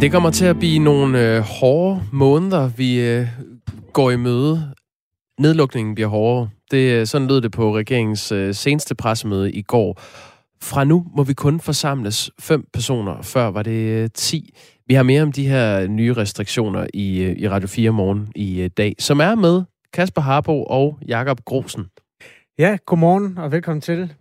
Det kommer til at blive nogle øh, hårde måneder, vi øh, går i møde. Nedlukningen bliver hårdere. Det, øh, sådan lød det på regeringens øh, seneste pressemøde i går. Fra nu må vi kun forsamles fem personer. Før var det øh, 10. Vi har mere om de her nye restriktioner i, øh, i Radio 4 morgen i øh, dag, som er med Kasper Harbo og Jakob Grosen. Ja, godmorgen og velkommen til.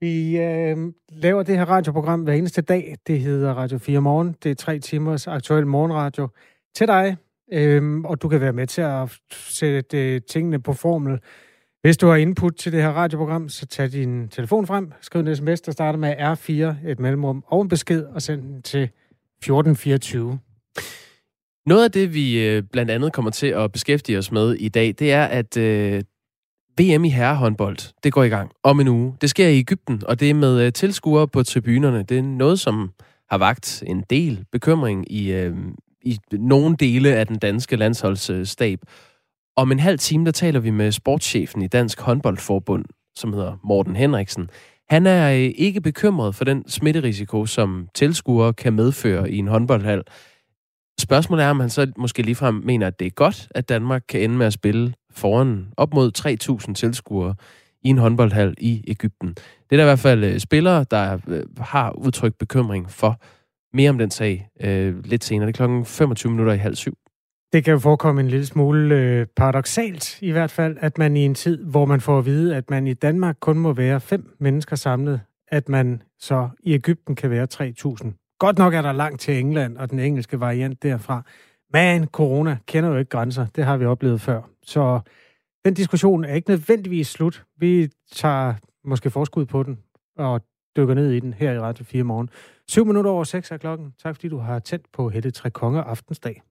Vi øh, laver det her radioprogram hver eneste dag. Det hedder Radio 4 Morgen. Det er tre timers aktuel morgenradio til dig. Øhm, og du kan være med til at sætte øh, tingene på formel. Hvis du har input til det her radioprogram, så tag din telefon frem, skriv en sms, der starter med R4, et mellemrum og en besked, og send den til 1424. Noget af det, vi øh, blandt andet kommer til at beskæftige os med i dag, det er, at øh, VM i herrehåndbold, det går i gang om en uge. Det sker i Ægypten, og det er med øh, tilskuere på tribunerne. Det er noget, som har vagt en del bekymring i, øh, i nogle dele af den danske landsholdsstab. Om en halv time, der taler vi med sportschefen i Dansk Håndboldforbund, som hedder Morten Henriksen. Han er øh, ikke bekymret for den smitterisiko, som tilskuere kan medføre i en håndboldhal. Spørgsmålet er, om han så måske ligefrem mener, at det er godt, at Danmark kan ende med at spille foran op mod 3.000 tilskuere i en håndboldhal i Ægypten. Det er der i hvert fald øh, spillere, der øh, har udtrykt bekymring for. Mere om den sag øh, lidt senere. Det er klokken 25 minutter i halv syv. Det kan jo forekomme en lille smule øh, paradoxalt i hvert fald, at man i en tid, hvor man får at vide, at man i Danmark kun må være fem mennesker samlet, at man så i Ægypten kan være 3.000. Godt nok er der langt til England og den engelske variant derfra, men corona kender jo ikke grænser. Det har vi oplevet før. Så den diskussion er ikke nødvendigvis slut. Vi tager måske forskud på den og dykker ned i den her i Radio 4 morgen. 7 minutter over 6 er klokken. Tak fordi du har tændt på Hette Tre Konger aftensdag.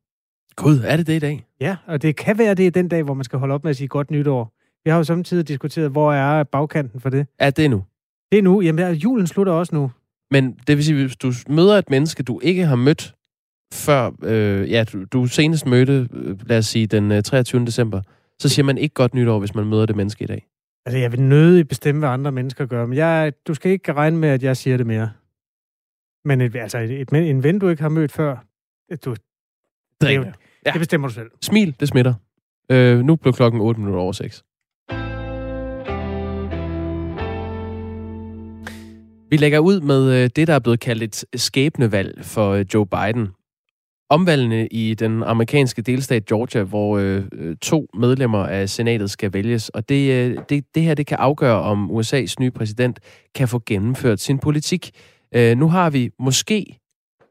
Gud, er det det i dag? Ja, og det kan være, det er den dag, hvor man skal holde op med at sige godt nytår. Vi har jo samtidig diskuteret, hvor er bagkanten for det. Er det nu? Det er nu. Jamen, julen slutter også nu. Men det vil sige, hvis du møder et menneske, du ikke har mødt før, øh, ja, du, du senest mødte, øh, lad os sige, den øh, 23. december, så siger man ikke godt nytår, hvis man møder det menneske i dag. Altså, jeg vil nødig bestemme, hvad andre mennesker gør, men jeg, du skal ikke regne med, at jeg siger det mere. Men et, altså, et, et, en ven, du ikke har mødt før, du, det, er jo, ja. det bestemmer du selv. Smil, det smitter. Øh, nu blev klokken 8 minutter over 6. Vi lægger ud med øh, det, der er blevet kaldt et skæbnevalg for øh, Joe Biden. Omvalgene i den amerikanske delstat Georgia, hvor øh, to medlemmer af senatet skal vælges. Og det, øh, det, det her det kan afgøre, om USA's nye præsident kan få gennemført sin politik. Øh, nu har vi måske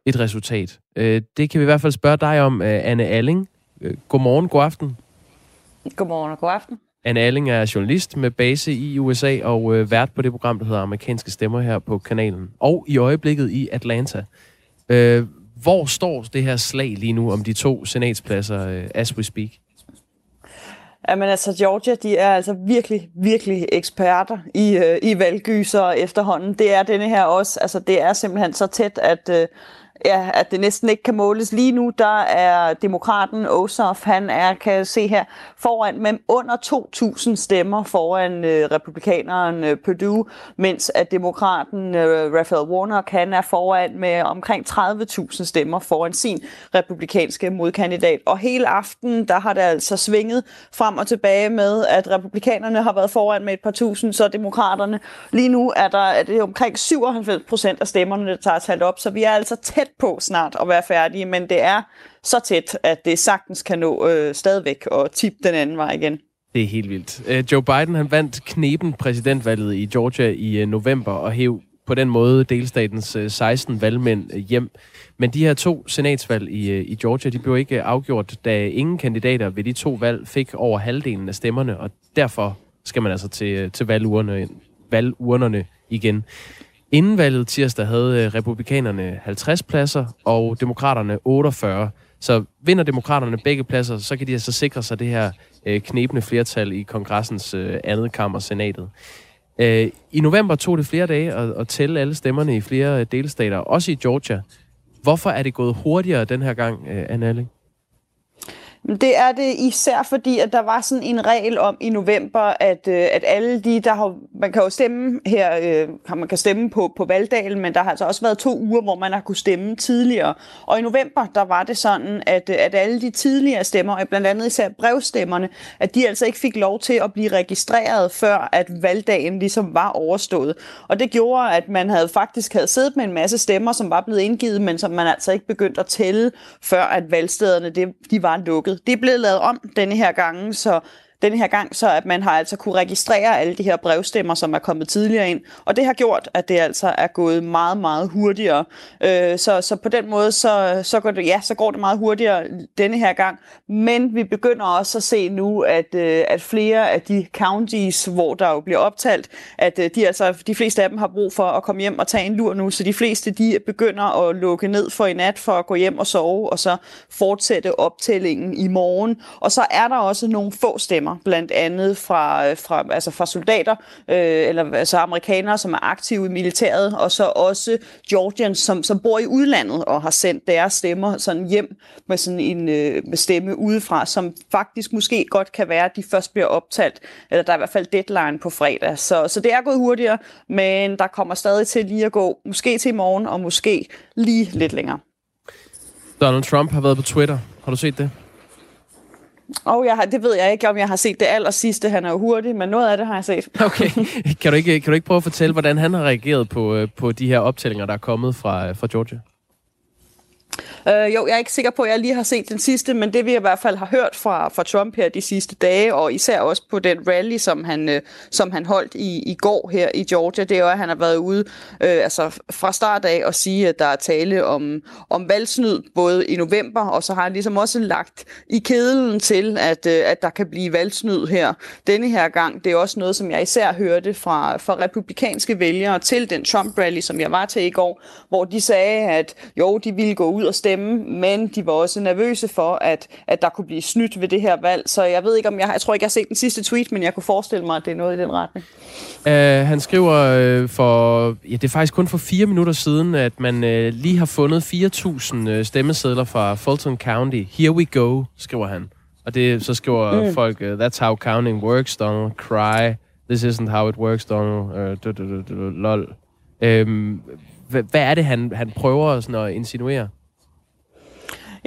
et resultat. Øh, det kan vi i hvert fald spørge dig om, øh, Anne Alling. Øh, godmorgen, god aften. Godmorgen og god aften. Anne Alling er journalist med base i USA og øh, vært på det program, der hedder Amerikanske Stemmer her på kanalen. Og i øjeblikket i Atlanta. Øh, hvor står det her slag lige nu om de to senatspladser, øh, as we speak? Jamen altså, Georgia, de er altså virkelig, virkelig eksperter i, øh, i valggyser efterhånden. Det er denne her også. Altså, det er simpelthen så tæt, at, øh, ja, at det næsten ikke kan måles. Lige nu, der er demokraten Ossoff, han er, kan se her, foran med under 2.000 stemmer foran øh, republikaneren øh, Purdue, mens at demokraten øh, Raphael Warnock, han er foran med omkring 30.000 stemmer foran sin republikanske modkandidat. Og hele aften, der har det altså svinget frem og tilbage med, at republikanerne har været foran med et par tusind, så demokraterne. Lige nu er der er det omkring 97 procent af stemmerne, der tager talt op, så vi er altså tæt tæt på snart at være færdige, men det er så tæt, at det sagtens kan nå øh, stadigvæk og tippe den anden vej igen. Det er helt vildt. Uh, Joe Biden han vandt knepen præsidentvalget i Georgia i uh, november og hæv på den måde delstatens øh, uh, 16 valgmænd hjem. Men de her to senatsvalg i, i Georgia, de blev ikke afgjort, da ingen kandidater ved de to valg fik over halvdelen af stemmerne, og derfor skal man altså til, til valgurnerne, valgurnerne igen. Inden valget tirsdag havde øh, republikanerne 50 pladser, og demokraterne 48. Så vinder demokraterne begge pladser, så kan de altså sikre sig det her øh, knebende flertal i kongressens øh, andet kammer, senatet. Øh, I november tog det flere dage at, at tælle alle stemmerne i flere øh, delstater, også i Georgia. Hvorfor er det gået hurtigere den her gang, øh, Anne Alling? Det er det især fordi, at der var sådan en regel om i november, at, øh, at alle de, der har, man kan jo stemme her, øh, man kan stemme på, på valgdagen, men der har altså også været to uger, hvor man har kunne stemme tidligere. Og i november, der var det sådan, at, øh, at alle de tidligere stemmer, blandt andet især brevstemmerne, at de altså ikke fik lov til at blive registreret, før at valgdagen ligesom var overstået. Og det gjorde, at man havde faktisk havde siddet med en masse stemmer, som var blevet indgivet, men som man altså ikke begyndte at tælle, før at valgstederne det, de var lukket. Det er blevet lavet om denne her gang, så den her gang, så at man har altså kunne registrere alle de her brevstemmer, som er kommet tidligere ind. Og det har gjort, at det altså er gået meget, meget hurtigere. Øh, så, så på den måde, så, så, går det, ja, så går det meget hurtigere denne her gang. Men vi begynder også at se nu, at, øh, at flere af de counties, hvor der jo bliver optalt, at øh, de, altså, de fleste af dem har brug for at komme hjem og tage en lur nu. Så de fleste, de begynder at lukke ned for i nat for at gå hjem og sove, og så fortsætte optællingen i morgen. Og så er der også nogle få stemmer, stemmer, blandt andet fra, fra, altså fra soldater, øh, eller altså amerikanere, som er aktive i militæret, og så også Georgians, som, som bor i udlandet og har sendt deres stemmer sådan hjem med sådan en øh, med stemme udefra, som faktisk måske godt kan være, at de først bliver optalt, eller der er i hvert fald deadline på fredag. Så, så det er gået hurtigere, men der kommer stadig til lige at gå, måske til i morgen, og måske lige lidt længere. Donald Trump har været på Twitter. Har du set det? Og jeg har, det ved jeg ikke, om jeg har set det aller sidste. Han er jo hurtig, men noget af det har jeg set. Okay. Kan du ikke, kan du ikke prøve at fortælle, hvordan han har reageret på, øh, på de her optællinger, der er kommet fra, øh, fra Georgia? Øh, jo, jeg er ikke sikker på, at jeg lige har set den sidste, men det vi i hvert fald har hørt fra, fra Trump her de sidste dage, og især også på den rally, som han, øh, som han holdt i, i går her i Georgia, det er jo, at han har været ude øh, altså fra start af og sige, at der er tale om, om valgsnyd, både i november, og så har han ligesom også lagt i kedlen til, at, øh, at der kan blive valgsnyd her denne her gang. Det er også noget, som jeg især hørte fra, fra republikanske vælgere til den Trump-rally, som jeg var til i går, hvor de sagde, at jo, de ville gå ud og stemme stemme, men de var også nervøse for, at, at der kunne blive snydt ved det her valg. Så jeg ved ikke, om jeg, jeg tror ikke, jeg har set den sidste tweet, men jeg kunne forestille mig, at det er noget i den retning. Uh, han skriver uh, for, ja, det er faktisk kun for fire minutter siden, at man uh, lige har fundet 4.000 uh, stemmesedler fra Fulton County. Here we go, skriver han. Og det, så skriver mm. folk, uh, that's how counting works, Donald. Cry. This isn't how it works, Donald. Uh, du, du, du, du, lol. Um, hvad, hvad er det, han, han prøver sådan at insinuere?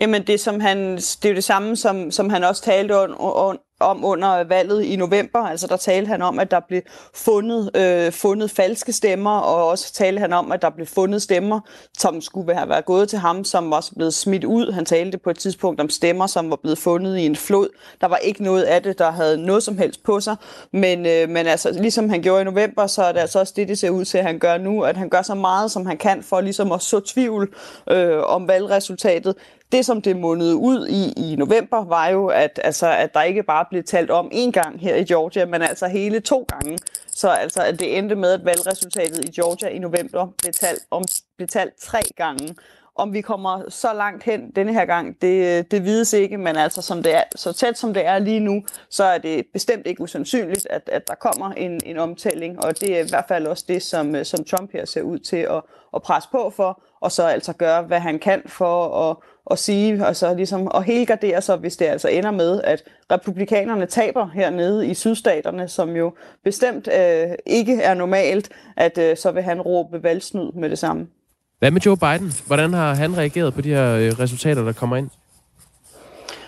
Jamen det, som han, det er jo det samme, som, som han også talte on, on, om under valget i november. Altså der talte han om, at der blev fundet, øh, fundet falske stemmer, og også talte han om, at der blev fundet stemmer, som skulle have været gået til ham, som også blevet smidt ud. Han talte på et tidspunkt om stemmer, som var blevet fundet i en flod. Der var ikke noget af det, der havde noget som helst på sig. Men, øh, men altså, ligesom han gjorde i november, så er det altså også det, det ser ud til, at han gør nu, at han gør så meget, som han kan for ligesom at så tvivl øh, om valgresultatet. Det, som det mundede ud i i november, var jo, at, altså, at der ikke bare blev talt om én gang her i Georgia, men altså hele to gange. Så altså, at det endte med, at valgresultatet i Georgia i november blev talt, om, blev talt tre gange. Om vi kommer så langt hen denne her gang, det, det vides ikke, men altså som det er, så tæt som det er lige nu, så er det bestemt ikke usandsynligt, at, at der kommer en, en omtælling, og det er i hvert fald også det, som, som Trump her ser ud til at, at presse på for, og så altså gøre, hvad han kan for at, at sige, altså ligesom at helgardere sig, hvis det altså ender med, at republikanerne taber hernede i sydstaterne, som jo bestemt øh, ikke er normalt, at øh, så vil han råbe valgsnyd med det samme. Hvad med Joe Biden? Hvordan har han reageret på de her øh, resultater, der kommer ind?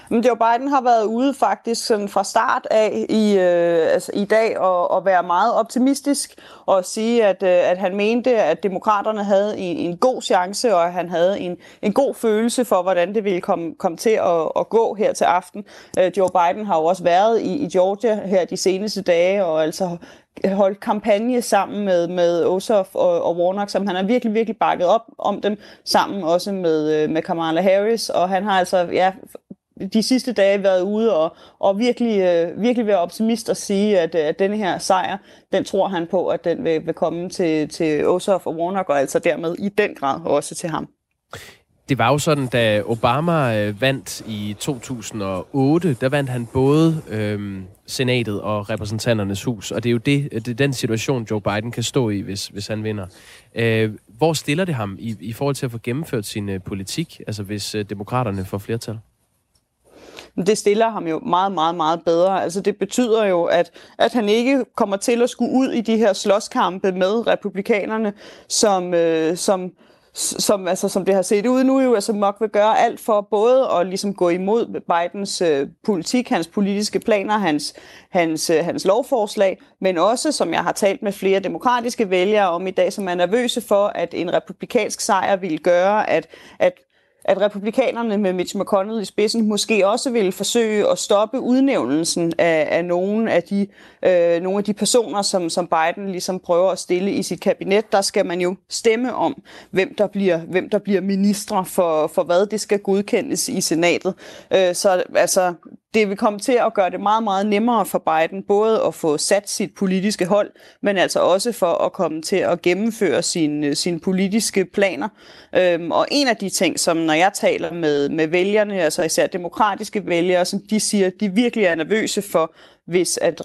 Men Joe Biden har været ude faktisk sådan fra start af i, øh, altså i dag og, og være meget optimistisk og sige, at, øh, at han mente, at demokraterne havde en, en god chance, og at han havde en, en god følelse for, hvordan det ville komme, komme til at, at gå her til aften. Øh, Joe Biden har jo også været i, i Georgia her de seneste dage, og altså holdt kampagne sammen med, med Ossoff og, og Warnock, som han har virkelig, virkelig bakket op om dem, sammen også med, øh, med Kamala Harris, og han har altså ja, de sidste dage været ude og, og virkelig, øh, virkelig være optimist og sige, at, at denne her sejr, den tror han på, at den vil, vil komme til, til Ossoff og Warnock, og altså dermed i den grad også til ham. Det var jo sådan, da Obama øh, vandt i 2008, der vandt han både øh, senatet og repræsentanternes hus, og det er jo det, øh, det er den situation, Joe Biden kan stå i, hvis, hvis han vinder. Øh, hvor stiller det ham i, i forhold til at få gennemført sin øh, politik, altså hvis øh, demokraterne får flertal? Det stiller ham jo meget, meget, meget bedre. Altså det betyder jo, at, at han ikke kommer til at skulle ud i de her slåskampe med republikanerne, som, øh, som, som, altså, som det har set ud nu, jo, altså Mock vil gøre alt for både at ligesom gå imod Bidens øh, politik, hans politiske planer, hans, hans, øh, hans lovforslag, men også, som jeg har talt med flere demokratiske vælgere om i dag, som er nervøse for, at en republikansk sejr vil gøre, at, at at republikanerne med Mitch McConnell i spidsen måske også vil forsøge at stoppe udnævnelsen af, af nogle, af de, øh, nogle af de personer, som, som Biden ligesom prøver at stille i sit kabinet. Der skal man jo stemme om, hvem der bliver, hvem der bliver ministre for, for hvad det skal godkendes i senatet. Øh, så altså, det vil komme til at gøre det meget, meget nemmere for Biden, både at få sat sit politiske hold, men altså også for at komme til at gennemføre sine, øh, sine politiske planer. Øhm, og en af de ting, som når jeg taler med, med vælgerne, altså især demokratiske vælgere, som de siger, de virkelig er nervøse for, hvis at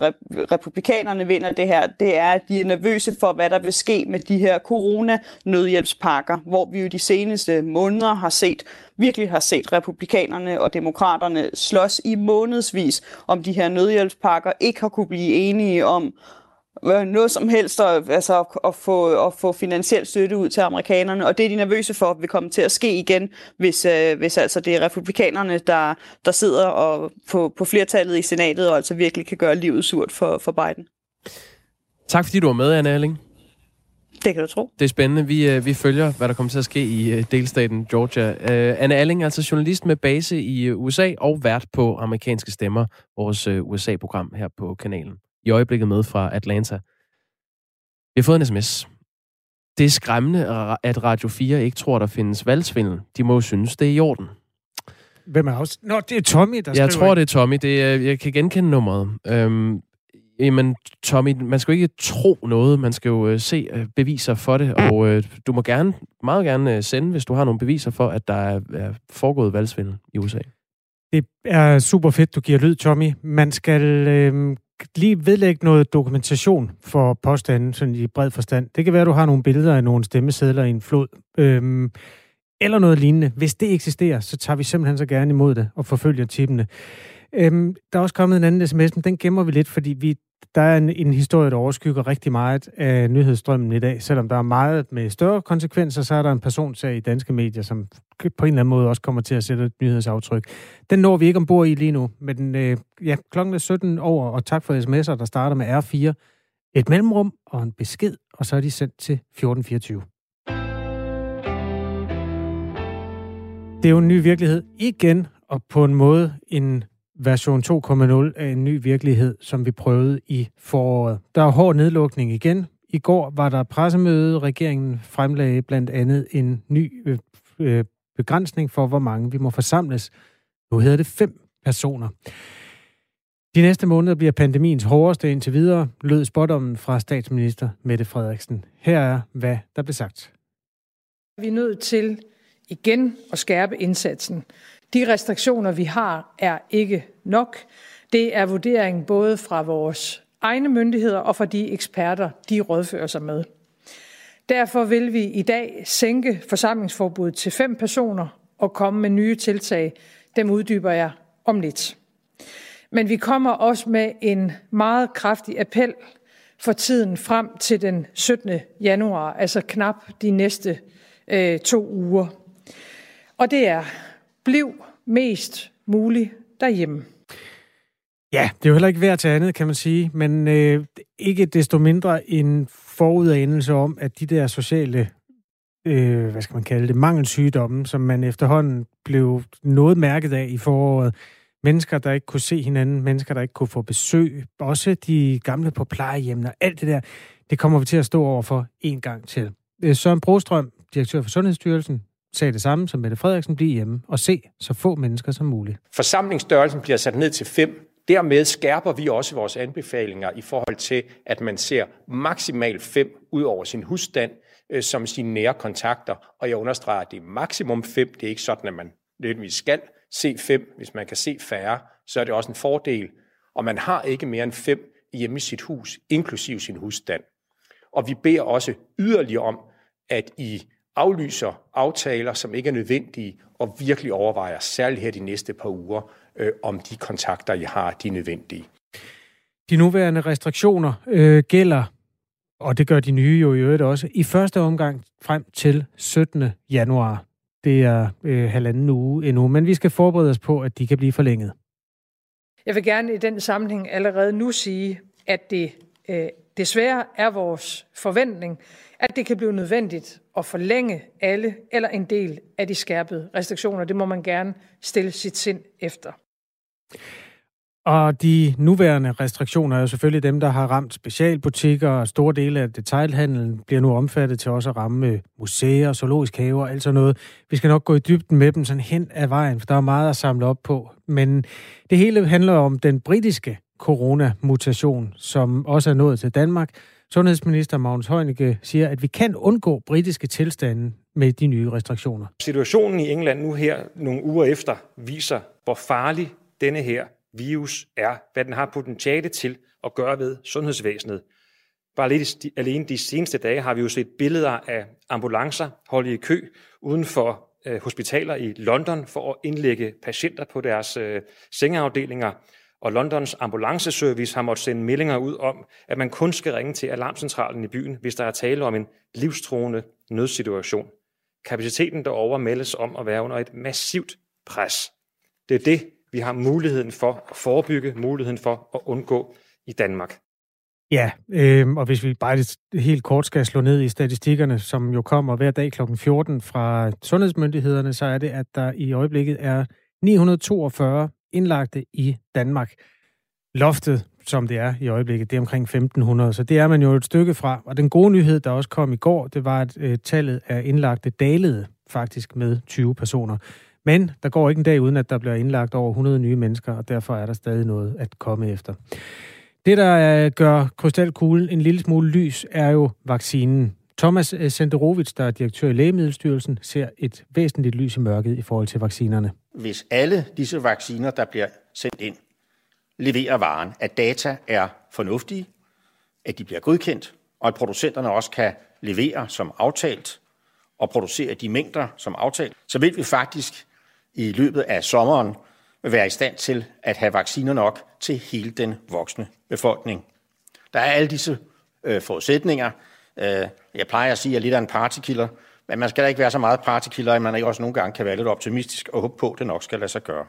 republikanerne vinder det her, det er, at de er nervøse for, hvad der vil ske med de her corona-nødhjælpspakker, hvor vi jo de seneste måneder har set, virkelig har set republikanerne og demokraterne slås i månedsvis om de her nødhjælpspakker, ikke har kunne blive enige om, noget som helst, og, altså at, at, få, at få finansiel støtte ud til amerikanerne, og det er de nervøse for, vil komme til at ske igen, hvis, øh, hvis altså det er republikanerne, der, der sidder og på, på flertallet i senatet, og altså virkelig kan gøre livet surt for, for Biden. Tak fordi du var med, Anna Erling. Det kan du tro. Det er spændende. Vi, øh, vi følger, hvad der kommer til at ske i øh, delstaten Georgia. Uh, Anna Alling er altså journalist med base i USA og vært på amerikanske stemmer, vores USA-program her på kanalen i øjeblikket med fra Atlanta. Vi har fået en sms. Det er skræmmende, at Radio 4 ikke tror, der findes valgsvindel. De må jo synes, det er i orden. Hvem er også? Nå, det er Tommy, der Jeg tror, det er Tommy. Det er, jeg kan genkende nummeret. Øhm, jamen, Tommy, man skal jo ikke tro noget. Man skal jo uh, se uh, beviser for det. Og uh, du må gerne, meget gerne uh, sende, hvis du har nogle beviser for, at der er, er foregået valgsvindel i USA. Det er super fedt, du giver lyd, Tommy. Man skal øh, lige vedlægge noget dokumentation for påstanden, sådan i bred forstand. Det kan være, at du har nogle billeder af nogle stemmesedler i en flod, øhm, eller noget lignende. Hvis det eksisterer, så tager vi simpelthen så gerne imod det og forfølger tippene. Øhm, der er også kommet en anden sms, men den gemmer vi lidt, fordi vi der er en, en historie, der overskygger rigtig meget af nyhedsstrømmen i dag. Selvom der er meget med større konsekvenser, så er der en personsag i danske medier, som på en eller anden måde også kommer til at sætte et nyhedsaftryk. Den når vi ikke ombord i lige nu, men øh, ja, klokken er 17 over, og tak for sms'er, der starter med R4. Et mellemrum og en besked, og så er de sendt til 1424. Det er jo en ny virkelighed igen, og på en måde en version 2.0 af en ny virkelighed, som vi prøvede i foråret. Der er hård nedlukning igen. I går var der pressemøde. Regeringen fremlagde blandt andet en ny øh, øh, begrænsning for, hvor mange vi må forsamles. Nu hedder det fem personer. De næste måneder bliver pandemiens hårdeste indtil videre, lød spådommen fra statsminister Mette Frederiksen. Her er, hvad der blev sagt. Vi er nødt til igen at skærpe indsatsen. De restriktioner, vi har, er ikke nok. Det er vurderingen både fra vores egne myndigheder og fra de eksperter, de rådfører sig med. Derfor vil vi i dag sænke forsamlingsforbuddet til fem personer og komme med nye tiltag. Dem uddyber jeg om lidt. Men vi kommer også med en meget kraftig appel for tiden frem til den 17. januar, altså knap de næste øh, to uger. Og det er, Bliv mest muligt derhjemme. Ja, det er jo heller ikke værd til andet, kan man sige, men øh, ikke desto mindre en forudanelse om, at de der sociale, øh, hvad skal man kalde det, mangelsygdomme, som man efterhånden blev noget mærket af i foråret, mennesker, der ikke kunne se hinanden, mennesker, der ikke kunne få besøg, også de gamle på plejehjemmene, alt det der, det kommer vi til at stå over for en gang til. Øh, Søren Brostrøm, direktør for Sundhedsstyrelsen, sagde det samme som Mette Frederiksen, blive hjemme og se så få mennesker som muligt. Forsamlingsstørrelsen bliver sat ned til fem. Dermed skærper vi også vores anbefalinger i forhold til, at man ser maksimalt fem ud over sin husstand øh, som sine nære kontakter. Og jeg understreger, at det er maksimum fem. Det er ikke sådan, at man nødvendigvis skal se fem. Hvis man kan se færre, så er det også en fordel. Og man har ikke mere end fem hjemme i sit hus, inklusiv sin husstand. Og vi beder også yderligere om, at I aflyser aftaler, som ikke er nødvendige, og virkelig overvejer, særligt her de næste par uger, øh, om de kontakter, I har, de er nødvendige. De nuværende restriktioner øh, gælder, og det gør de nye jo i øvrigt også, i første omgang frem til 17. januar. Det er øh, halvanden uge endnu, men vi skal forberede os på, at de kan blive forlænget. Jeg vil gerne i den sammenhæng allerede nu sige, at det øh, desværre er vores forventning, at det kan blive nødvendigt at forlænge alle eller en del af de skærpede restriktioner. Det må man gerne stille sit sind efter. Og de nuværende restriktioner er jo selvfølgelig dem, der har ramt specialbutikker, og store dele af detailhandlen bliver nu omfattet til også at ramme øh, museer, zoologisk haver og alt sådan noget. Vi skal nok gå i dybden med dem sådan hen ad vejen, for der er meget at samle op på. Men det hele handler om den britiske coronamutation, som også er nået til Danmark. Sundhedsminister Magnus Heunicke siger, at vi kan undgå britiske tilstande med de nye restriktioner. Situationen i England nu her nogle uger efter viser, hvor farlig denne her virus er, hvad den har potentiale til at gøre ved sundhedsvæsenet. Bare lidt alene de seneste dage har vi jo set billeder af ambulancer holde i kø uden for øh, hospitaler i London for at indlægge patienter på deres øh, sengeafdelinger. Og Londons ambulanceservice har måttet sende meldinger ud om, at man kun skal ringe til alarmcentralen i byen, hvis der er tale om en livstruende nødsituation. Kapaciteten derovre meldes om at være under et massivt pres. Det er det, vi har muligheden for at forebygge, muligheden for at undgå i Danmark. Ja, øh, og hvis vi bare helt kort skal slå ned i statistikkerne, som jo kommer hver dag kl. 14 fra sundhedsmyndighederne, så er det, at der i øjeblikket er 942 indlagte i Danmark. Loftet, som det er i øjeblikket, det er omkring 1500, så det er man jo et stykke fra. Og den gode nyhed, der også kom i går, det var, at øh, tallet af indlagte dalede faktisk med 20 personer. Men der går ikke en dag uden, at der bliver indlagt over 100 nye mennesker, og derfor er der stadig noget at komme efter. Det, der øh, gør krystalkuglen en lille smule lys, er jo vaccinen. Thomas øh, Senderovits, der er direktør i Lægemiddelstyrelsen, ser et væsentligt lys i mørket i forhold til vaccinerne. Hvis alle disse vacciner, der bliver sendt ind, leverer varen, at data er fornuftige, at de bliver godkendt, og at producenterne også kan levere som aftalt og producere de mængder som aftalt, så vil vi faktisk i løbet af sommeren vil være i stand til at have vacciner nok til hele den voksne befolkning. Der er alle disse øh, forudsætninger. Øh, jeg plejer at sige, at jeg er lidt af en partikiller, men man skal da ikke være så meget partikiller, at man ikke også nogle gange kan være lidt optimistisk og håbe på, at det nok skal lade sig gøre.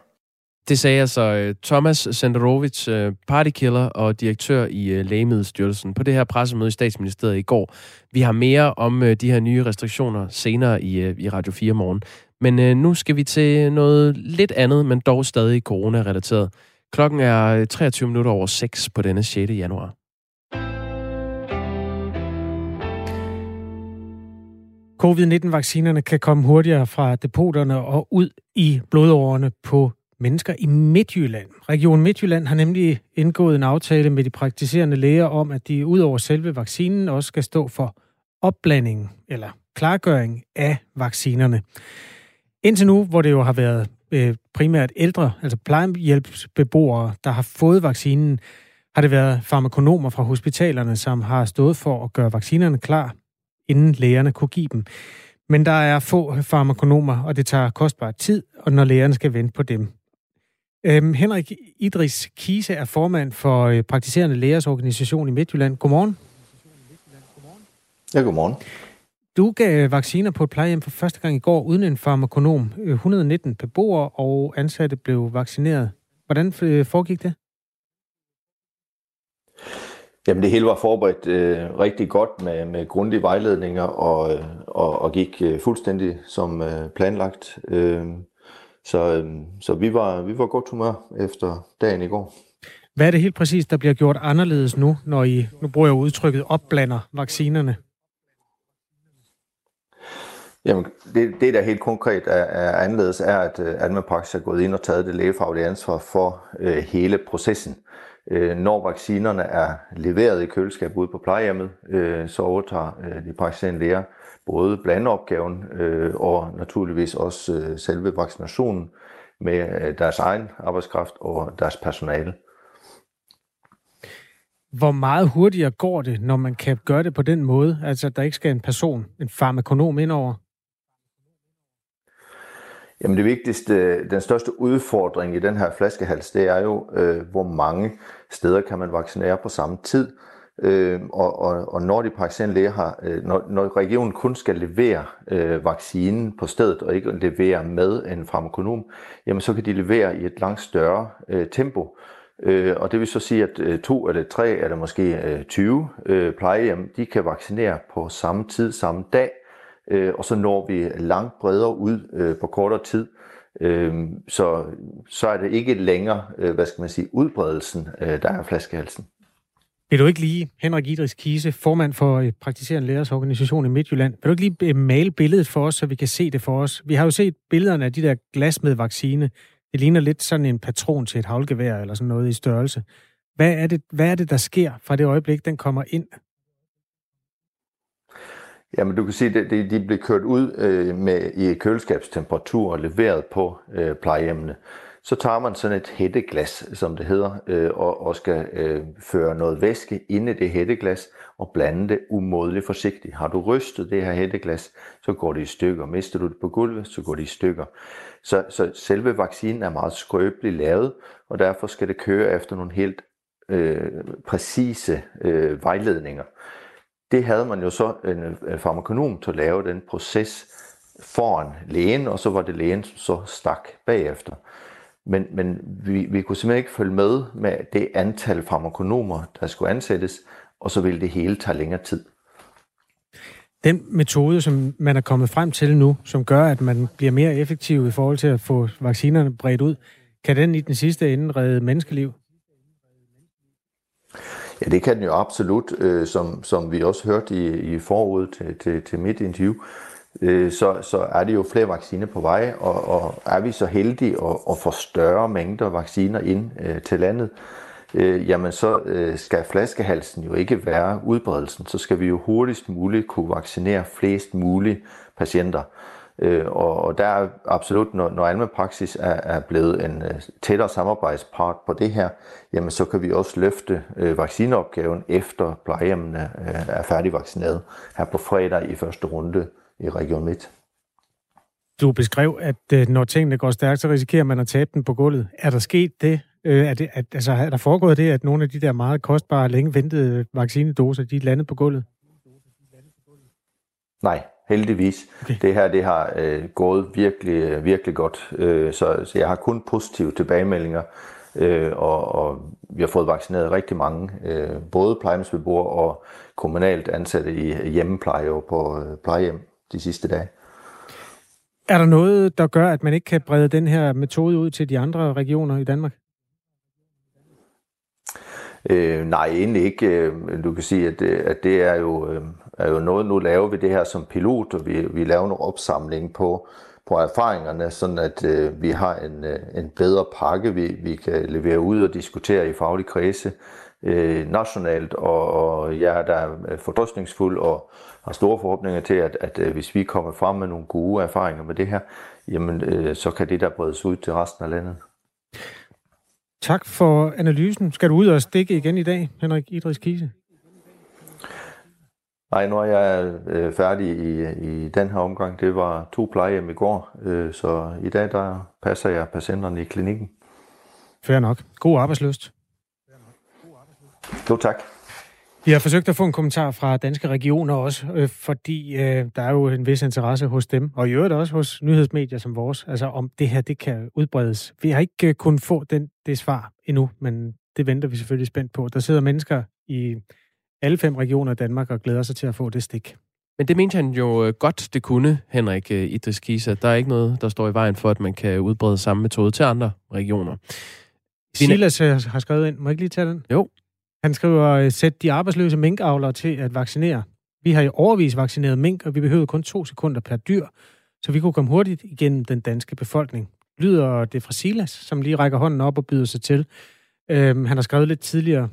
Det sagde altså øh, Thomas Senderovic, øh, partykiller og direktør i øh, Lægemiddelstyrelsen på det her pressemøde i statsministeriet i går. Vi har mere om de her nye restriktioner senere i, i Radio 4 morgen. Men øh, nu skal vi til noget lidt andet, men dog stadig corona-relateret. Klokken er øh, 23 minutter over 6 på denne 6. januar. Covid-19-vaccinerne kan komme hurtigere fra depoterne og ud i blodårene på mennesker i Midtjylland. Region Midtjylland har nemlig indgået en aftale med de praktiserende læger om, at de ud over selve vaccinen også skal stå for opblanding eller klargøring af vaccinerne. Indtil nu, hvor det jo har været øh, primært ældre, altså plejehjælpsbeboere, der har fået vaccinen, har det været farmakonomer fra hospitalerne, som har stået for at gøre vaccinerne klar, inden lægerne kunne give dem. Men der er få farmakonomer, og det tager kostbar tid, og når lægerne skal vente på dem. Øhm, Henrik Idris Kise er formand for øh, Praktiserende Lægers Organisation i Midtjylland. Godmorgen. Ja, godmorgen. Du gav vacciner på et plejehjem for første gang i går uden en farmakonom. 119 beboere og ansatte blev vaccineret. Hvordan øh, foregik det? Jamen det hele var forberedt øh, rigtig godt med, med grundige vejledninger og, øh, og, og gik øh, fuldstændig som øh, planlagt. Øh, så øh, så vi, var, vi var godt humør efter dagen i går. Hvad er det helt præcis, der bliver gjort anderledes nu, når I, nu bruger jeg udtrykket, opblander vaccinerne? Jamen, det, det der helt konkret er, er anderledes, er, at øh, Alma Praxis er gået ind og taget det lægefaglige ansvar for øh, hele processen. Øh, når vaccinerne er leveret i køleskab ude på plejehjemmet, øh, så overtager øh, de praktiserende læger både blandeopgaven øh, og naturligvis også øh, selve vaccinationen med øh, deres egen arbejdskraft og deres personale. Hvor meget hurtigere går det, når man kan gøre det på den måde, altså der ikke skal en person, en farmakonom ind over? Jamen det vigtigste, den største udfordring i den her flaskehals, det er jo, øh, hvor mange steder kan man vaccinere på samme tid. Øh, og, og, og når de praktiserende læger har, øh, når, når regionen kun skal levere øh, vaccinen på stedet og ikke levere med en farmakonom, jamen så kan de levere i et langt større øh, tempo. Øh, og det vil så sige, at øh, to eller tre eller måske øh, 20 øh, plejehjem, de kan vaccinere på samme tid, samme dag, øh, og så når vi langt bredere ud øh, på kortere tid. Øh, så, så er det ikke længere, øh, hvad skal man sige, udbredelsen, øh, der er flaskehalsen. Vil du ikke lige, Henrik Idris Kise, formand for øh, Praktiserende Lægers Organisation i Midtjylland, vil du ikke lige øh, male billedet for os, så vi kan se det for os? Vi har jo set billederne af de der glas med vaccine. Det ligner lidt sådan en patron til et havlgevær eller sådan noget i størrelse. Hvad er det, hvad er det der sker fra det øjeblik, den kommer ind? Jamen, du kan sige, at de, de bliver kørt ud øh, med, i køleskabstemperatur og leveret på øh, plejehjemmene. Så tager man sådan et hætteglas, som det hedder, øh, og, og skal øh, føre noget væske ind i det hætteglas og blande det umådeligt forsigtigt. Har du rystet det her hætteglas, så går det i stykker. Mister du det på gulvet, så går det i stykker. Så, så selve vaccinen er meget skrøbeligt lavet, og derfor skal det køre efter nogle helt øh, præcise øh, vejledninger. Det havde man jo så en farmakonom til at lave den proces foran lægen, og så var det lægen, som så stak bagefter. Men, men vi, vi kunne simpelthen ikke følge med med det antal farmakonomer, der skulle ansættes, og så ville det hele tage længere tid. Den metode, som man er kommet frem til nu, som gør, at man bliver mere effektiv i forhold til at få vaccinerne bredt ud, kan den i den sidste ende redde menneskeliv? Ja, det kan den jo absolut, øh, som, som vi også hørte i, i forud til, til, til mit interview. Øh, så, så er det jo flere vacciner på vej, og, og er vi så heldige at, at få større mængder vacciner ind øh, til landet, øh, jamen så øh, skal flaskehalsen jo ikke være udbredelsen. Så skal vi jo hurtigst muligt kunne vaccinere flest mulige patienter. Øh, og, og der er absolut, når, når Alma Praksis er, er blevet en uh, tættere samarbejdspart på det her, jamen så kan vi også løfte uh, vaccineopgaven efter plejehjemmene uh, er færdigvaccineret her på fredag i første runde i Region Midt. Du beskrev, at når tingene går stærkt, så risikerer man at tabe den på gulvet. Er der sket det? er, det at, altså, er der foregået det, at nogle af de der meget kostbare, længe ventede vaccinedoser, de er landet på gulvet? Nej, heldigvis. Okay. Det her det har øh, gået virkelig, virkelig godt. Øh, så, så jeg har kun positive tilbagemeldinger, øh, og, og vi har fået vaccineret rigtig mange, øh, både plejehjemsbeboere og kommunalt ansatte i hjemmepleje og på øh, plejehjem de sidste dage. Er der noget, der gør, at man ikke kan brede den her metode ud til de andre regioner i Danmark? Øh, nej, egentlig ikke. Øh, du kan sige, at det, at det er, jo, øh, er jo noget, nu laver vi det her som pilot, og vi, vi laver en opsamling på, på erfaringerne, sådan at øh, vi har en, øh, en bedre pakke, vi, vi kan levere ud og diskutere i faglig kredse øh, nationalt, og, og jeg er der øh, fordrøstningsfuld og har store forhåbninger til, at, at, at hvis vi kommer frem med nogle gode erfaringer med det her, jamen øh, så kan det der bredes ud til resten af landet. Tak for analysen. Skal du ud og stikke igen i dag, Henrik Idris Kise? Nej, nu er jeg øh, færdig i, i den her omgang. Det var to plejehjem i går, øh, så i dag der passer jeg patienterne i klinikken. Fair nok. God arbejdsløst. Jo, tak. Vi har forsøgt at få en kommentar fra danske regioner også, øh, fordi øh, der er jo en vis interesse hos dem, og i øvrigt også hos nyhedsmedier som vores, altså om det her det kan udbredes. Vi har ikke øh, kunnet få den, det svar endnu, men det venter vi selvfølgelig spændt på. Der sidder mennesker i alle fem regioner i Danmark og glæder sig til at få det stik. Men det mente han jo øh, godt, det kunne, Henrik øh, Idris Kisa. Der er ikke noget, der står i vejen for, at man kan udbrede samme metode til andre regioner. Silas har skrevet ind. Må jeg ikke lige tage den? Jo. Han skriver, sæt de arbejdsløse minkavlere til at vaccinere. Vi har i overvis vaccineret mink, og vi behøvede kun to sekunder per dyr, så vi kunne komme hurtigt igennem den danske befolkning. Lyder det fra Silas, som lige rækker hånden op og byder sig til. Øhm, han har skrevet lidt tidligere.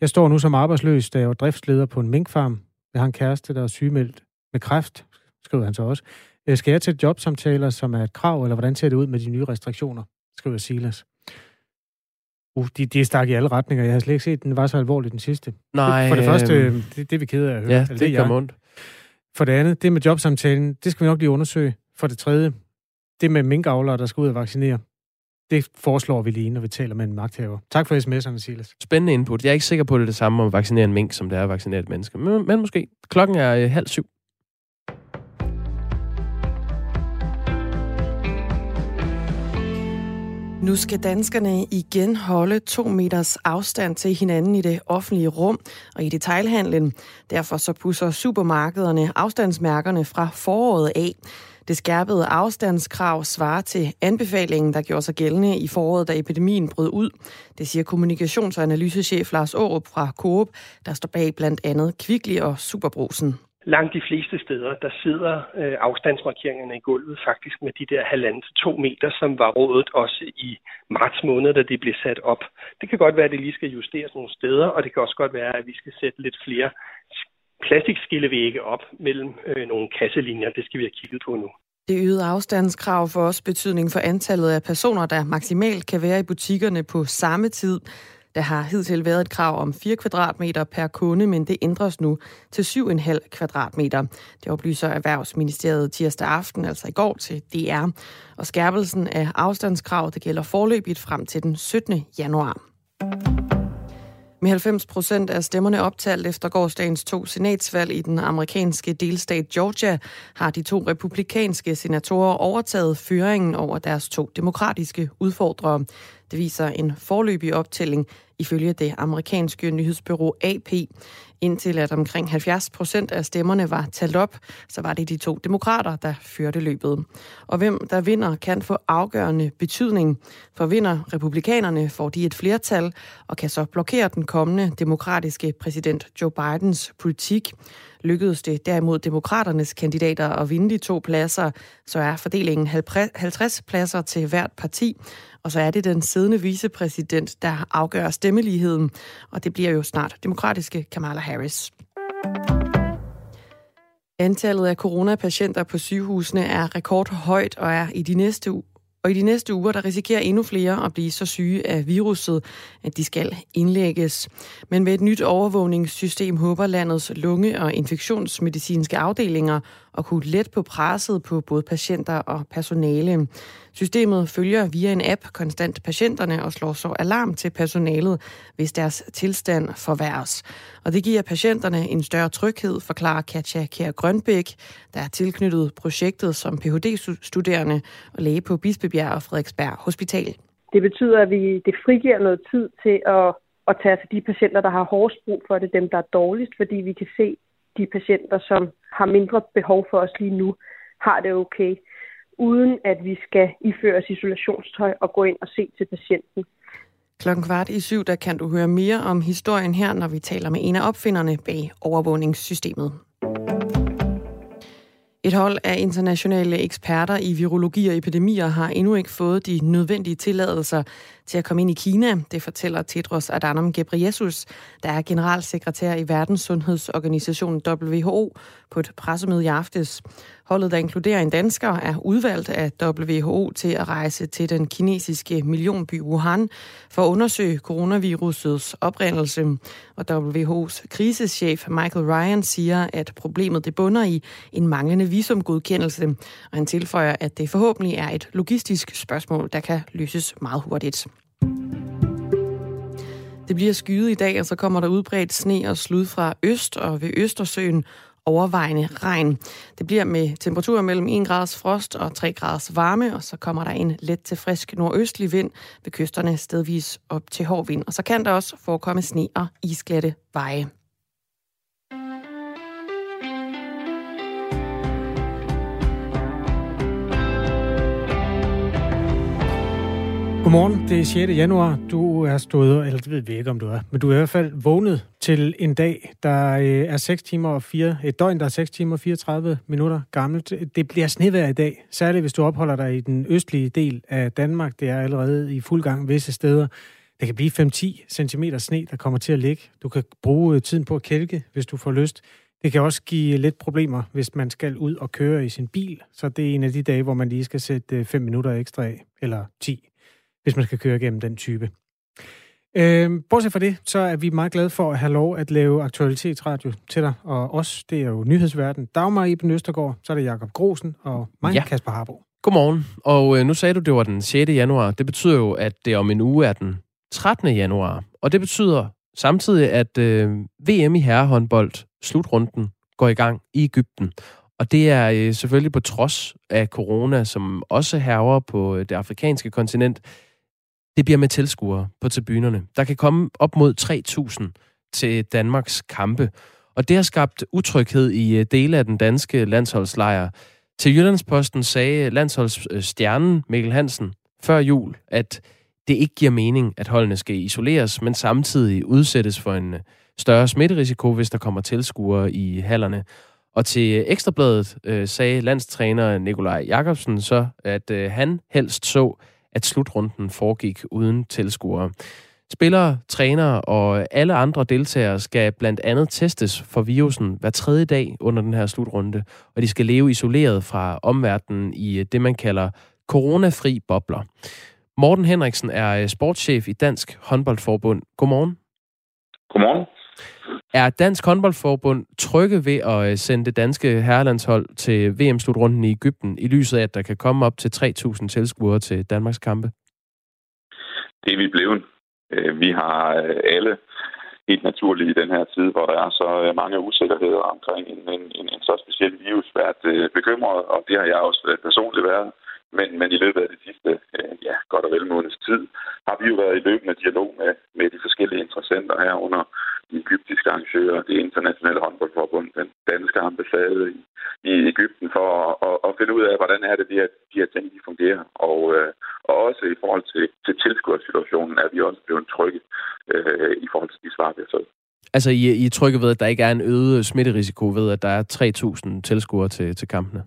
Jeg står nu som arbejdsløs, da jeg er driftsleder på en minkfarm. Jeg har en kæreste, der er sygemeldt med kræft, skriver han så også. Øh, skal jeg til jobsamtaler, som er et krav, eller hvordan ser det ud med de nye restriktioner, skriver Silas. Uh, de, de stak i alle retninger. Jeg har slet ikke set, at den var så alvorlig, den sidste. Nej. For det første, øh, det, det er vi kede af at høre. Ja, det, det gør ondt. For det andet, det med jobsamtalen, det skal vi nok lige undersøge. For det tredje, det med minkavlere, der skal ud og vaccinere, det foreslår vi lige, når vi taler med en magthaver. Tak for sms'erne, Silas. Spændende input. Jeg er ikke sikker på, at det er det samme at vaccinere en mink, som det er at vaccinere et menneske. Men, men måske. Klokken er øh, halv syv. Nu skal danskerne igen holde to meters afstand til hinanden i det offentlige rum og i detailhandlen. Derfor så pusser supermarkederne afstandsmærkerne fra foråret af. Det skærpede afstandskrav svarer til anbefalingen, der gjorde sig gældende i foråret, da epidemien brød ud. Det siger kommunikations- og analysechef Lars Aarup fra Coop, der står bag blandt andet Kvickly og Superbrusen. Langt de fleste steder, der sidder øh, afstandsmarkeringerne i gulvet faktisk med de der halvanden til to meter, som var rådet også i marts måned, da det blev sat op. Det kan godt være, at det lige skal justeres nogle steder, og det kan også godt være, at vi skal sætte lidt flere plastikskillevægge op mellem øh, nogle kasselinjer. Det skal vi have kigget på nu. Det øgede afstandskrav får også betydning for antallet af personer, der maksimalt kan være i butikkerne på samme tid. Der har hidtil været et krav om 4 kvadratmeter per kunde, men det ændres nu til 7,5 kvadratmeter. Det oplyser Erhvervsministeriet tirsdag aften, altså i går til DR. Og skærpelsen af afstandskrav, det gælder forløbigt frem til den 17. januar. Med 90 procent af stemmerne optalt efter gårdsdagens to senatsvalg i den amerikanske delstat Georgia, har de to republikanske senatorer overtaget føringen over deres to demokratiske udfordrere. Det viser en forløbig optælling ifølge det amerikanske nyhedsbyrå AP. Indtil at omkring 70 procent af stemmerne var talt op, så var det de to demokrater, der førte løbet. Og hvem der vinder, kan få afgørende betydning. For vinder republikanerne, får de et flertal og kan så blokere den kommende demokratiske præsident Joe Bidens politik. Lykkedes det derimod demokraternes kandidater at vinde de to pladser, så er fordelingen 50 pladser til hvert parti, og så er det den siddende vicepræsident, der afgør stemmeligheden, og det bliver jo snart demokratiske Kamala Harris. Antallet af coronapatienter på sygehusene er rekordhøjt og er i de næste og i de næste uger, der risikerer endnu flere at blive så syge af viruset, at de skal indlægges. Men med et nyt overvågningssystem håber landets lunge- og infektionsmedicinske afdelinger og kunne let på presset på både patienter og personale. Systemet følger via en app konstant patienterne og slår så alarm til personalet, hvis deres tilstand forværres. Og det giver patienterne en større tryghed, forklarer Katja Kjær Grønbæk, der er tilknyttet projektet som Ph.D.-studerende og læge på Bispebjerg og Frederiksberg Hospital. Det betyder, at vi, det frigiver noget tid til at, at tage sig de patienter, der har hårdest brug for det, dem der er dårligst, fordi vi kan se de patienter, som har mindre behov for os lige nu, har det okay uden at vi skal iføre os isolationstøj og gå ind og se til patienten. Klokken kvart i syv, der kan du høre mere om historien her, når vi taler med en af opfinderne bag overvågningssystemet. Et hold af internationale eksperter i virologi og epidemier har endnu ikke fået de nødvendige tilladelser til at komme ind i Kina. Det fortæller Tedros Adhanom Ghebreyesus, der er generalsekretær i Verdenssundhedsorganisationen WHO, på et pressemøde i aftes. Holdet, der inkluderer en dansker, er udvalgt af WHO til at rejse til den kinesiske millionby Wuhan for at undersøge coronavirusets oprindelse. Og WHO's kriseschef Michael Ryan siger, at problemet det bunder i en manglende visumgodkendelse, og han tilføjer, at det forhåbentlig er et logistisk spørgsmål, der kan løses meget hurtigt. Det bliver skyet i dag, og så kommer der udbredt sne og slud fra øst og ved Østersøen overvejende regn. Det bliver med temperaturer mellem 1 grads frost og 3 grads varme, og så kommer der en let til frisk nordøstlig vind ved kysterne stedvis op til hård vind. Og så kan der også forekomme sne og isglatte veje. Godmorgen, det er 6. januar. Du er stået, eller det ved vi ikke, om du er, men du er i hvert fald vågnet til en dag, der øh, er 6 timer og 4, et døgn, der er 6 timer og 34 minutter gammelt. Det bliver snevejr i dag, særligt hvis du opholder dig i den østlige del af Danmark. Det er allerede i fuld gang visse steder. Det kan blive 5-10 cm sne, der kommer til at ligge. Du kan bruge øh, tiden på at kælke, hvis du får lyst. Det kan også give øh, lidt problemer, hvis man skal ud og køre i sin bil. Så det er en af de dage, hvor man lige skal sætte 5 minutter ekstra af, eller 10 hvis man skal køre igennem den type. Øh, bortset fra det, så er vi meget glade for at have lov at lave aktualitetsradio til dig og os. Det er jo nyhedsverden. Dagmar Iben Østergaard, så er det Jakob Grosen og mig, ja. Kasper Harbo. Godmorgen. Og øh, nu sagde du, det var den 6. januar. Det betyder jo, at det om en uge er den 13. januar. Og det betyder samtidig, at øh, VM i herrehåndbold, slutrunden, går i gang i Ægypten. Og det er øh, selvfølgelig på trods af corona, som også herrer på øh, det afrikanske kontinent. Det bliver med tilskuere på tribunerne. Der kan komme op mod 3.000 til Danmarks kampe. Og det har skabt utryghed i øh, dele af den danske landsholdslejr. Til Jyllandsposten sagde øh, landsholdsstjernen øh, Mikkel Hansen før jul, at det ikke giver mening, at holdene skal isoleres, men samtidig udsættes for en større smitterisiko, hvis der kommer tilskuere i hallerne. Og til Ekstrabladet øh, sagde landstræner Nikolaj Jakobsen så, at øh, han helst så, at slutrunden foregik uden tilskuere. Spillere, trænere og alle andre deltagere skal blandt andet testes for virusen hver tredje dag under den her slutrunde, og de skal leve isoleret fra omverdenen i øh, det, man kalder coronafri bobler. Morten Henriksen er øh, sportschef i Dansk Håndboldforbund. Godmorgen. Godmorgen. Er Dansk Håndboldforbund trygge ved at øh, sende det danske herrelandshold til VM-slutrunden i Ægypten, i lyset af, at der kan komme op til 3.000 tilskuere til Danmarks kampe? Det er vi blevet. Øh, vi har øh, alle helt naturligt i den her tid, hvor der er så mange usikkerheder omkring en, en, en, en så speciel virus, været bekymret, og det har jeg også personligt været. Men, men i løbet af det sidste ja, godt og vel måneds tid, har vi jo været i løbende dialog med, med de forskellige interessenter herunder egyptiske arrangører, det internationale håndboldforbund, den danske ambassade i, i Ægypten, for at, at, at finde ud af, hvordan er det, de her, de her ting de fungerer. Og, øh, og også i forhold til, til tilskuersituationen er vi også blevet trygge øh, i forhold til de svar, vi har fået. Altså, I, I er trygge ved, at der ikke er en øget smitterisiko ved, at der er 3.000 tilskuere til, til kampene?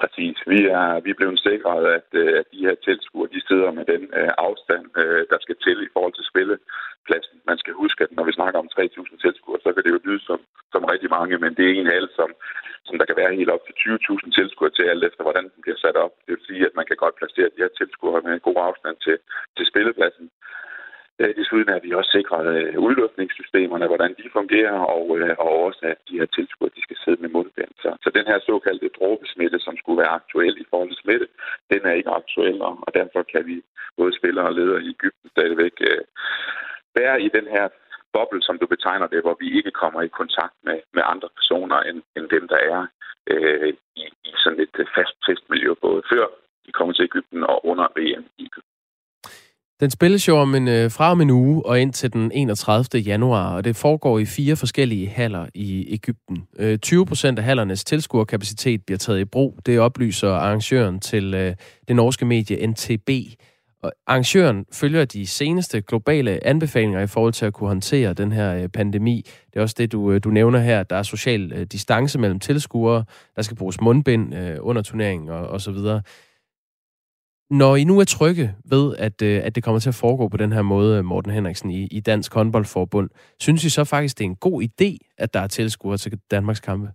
Præcis. Vi er, vi er blevet sikret, at, øh, at de her tilskuere, de sidder med den uh, afstand, uh, der skal til i forhold til spillepladsen. Man skal huske, at når vi snakker om 3.000 tilskuere, så kan det jo lyde som, som rigtig mange, men det er en hal, som, som der kan være helt op til 20.000 tilskuere til, alt efter hvordan den bliver sat op. Det vil sige, at man kan godt placere de her tilskuere med en god afstand til, til spillepladsen. Øh, desuden er vi også sikret øh, udluftningssystemerne, hvordan de fungerer, og, øh, og også at de her tilskuere, de skal sidde med mundbind. Så, så den her såkaldte dråbesmitte, som skulle være aktuel i forhold til smitte, den er ikke aktuel, og derfor kan vi både spillere og ledere i Ægypten stadigvæk øh, være i den her boble, som du betegner det, hvor vi ikke kommer i kontakt med, med andre personer end, end dem, der er øh, i, i sådan et fast testmiljø, både før vi kommer til Ægypten og under VM i Ægypten. Den spilles jo om en, øh, fra om en uge og ind til den 31. januar, og det foregår i fire forskellige haller i Ægypten. Øh, 20 procent af hallernes tilskuerkapacitet bliver taget i brug. Det oplyser arrangøren til øh, det norske medie NTB. Og arrangøren følger de seneste globale anbefalinger i forhold til at kunne håndtere den her øh, pandemi. Det er også det, du, øh, du nævner her. Der er social øh, distance mellem tilskuere. Der skal bruges mundbind under turneringen og, og så videre. Når I nu er trygge ved, at, øh, at det kommer til at foregå på den her måde, øh, Morten Henriksen, i, i Dansk Håndboldforbund, synes I så faktisk, det er en god idé, at der er tilskuere til Danmarks kampe?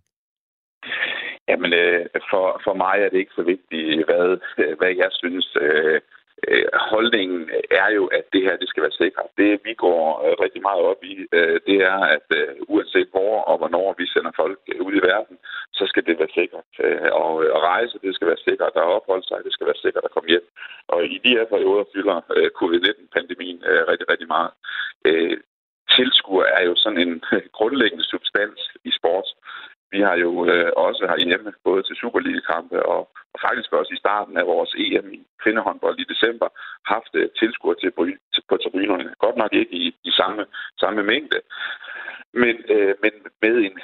Jamen, øh, for, for mig er det ikke så vigtigt, hvad, hvad jeg synes. Øh, Øh, holdningen er jo, at det her det skal være sikkert. Det vi går øh, rigtig meget op i, øh, det er, at øh, uanset hvor og hvornår vi sender folk øh, ud i verden, så skal det være sikkert. Øh, og at rejse, det skal være sikkert. At opholde sig, det skal være sikkert at komme hjem. Og i de her perioder fylder covid-19-pandemien rigtig, rigtig meget. Tilskuer er jo sådan en grundlæggende substans i sport. Vi har jo øh, også herhjemme, både til Superliga-kampe og, og faktisk også i starten af vores EM i kvindehåndbold i december, haft øh, tilskuer til, til, på tribunerne. Godt nok ikke i, i samme, samme mængde, men, øh, men med, en,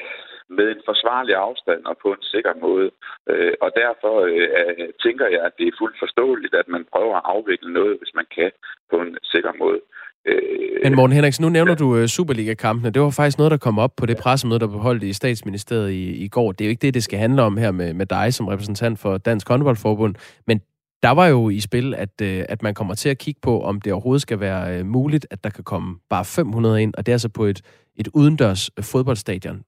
med en forsvarlig afstand og på en sikker måde. Øh, og derfor øh, tænker jeg, at det er fuldt forståeligt, at man prøver at afvikle noget, hvis man kan, på en sikker måde. Øh, Men Morten Henriksen, nu nævner ja. du uh, Superliga-kampene. Det var faktisk noget, der kom op på det pressemøde, der blev holdt i statsministeriet i, i går. Det er jo ikke det, det skal handle om her med, med dig som repræsentant for Dansk Håndboldforbund. Men der var jo i spil, at, uh, at man kommer til at kigge på, om det overhovedet skal være uh, muligt, at der kan komme bare 500 ind, og det er altså på et, et udendørs fodboldstadion.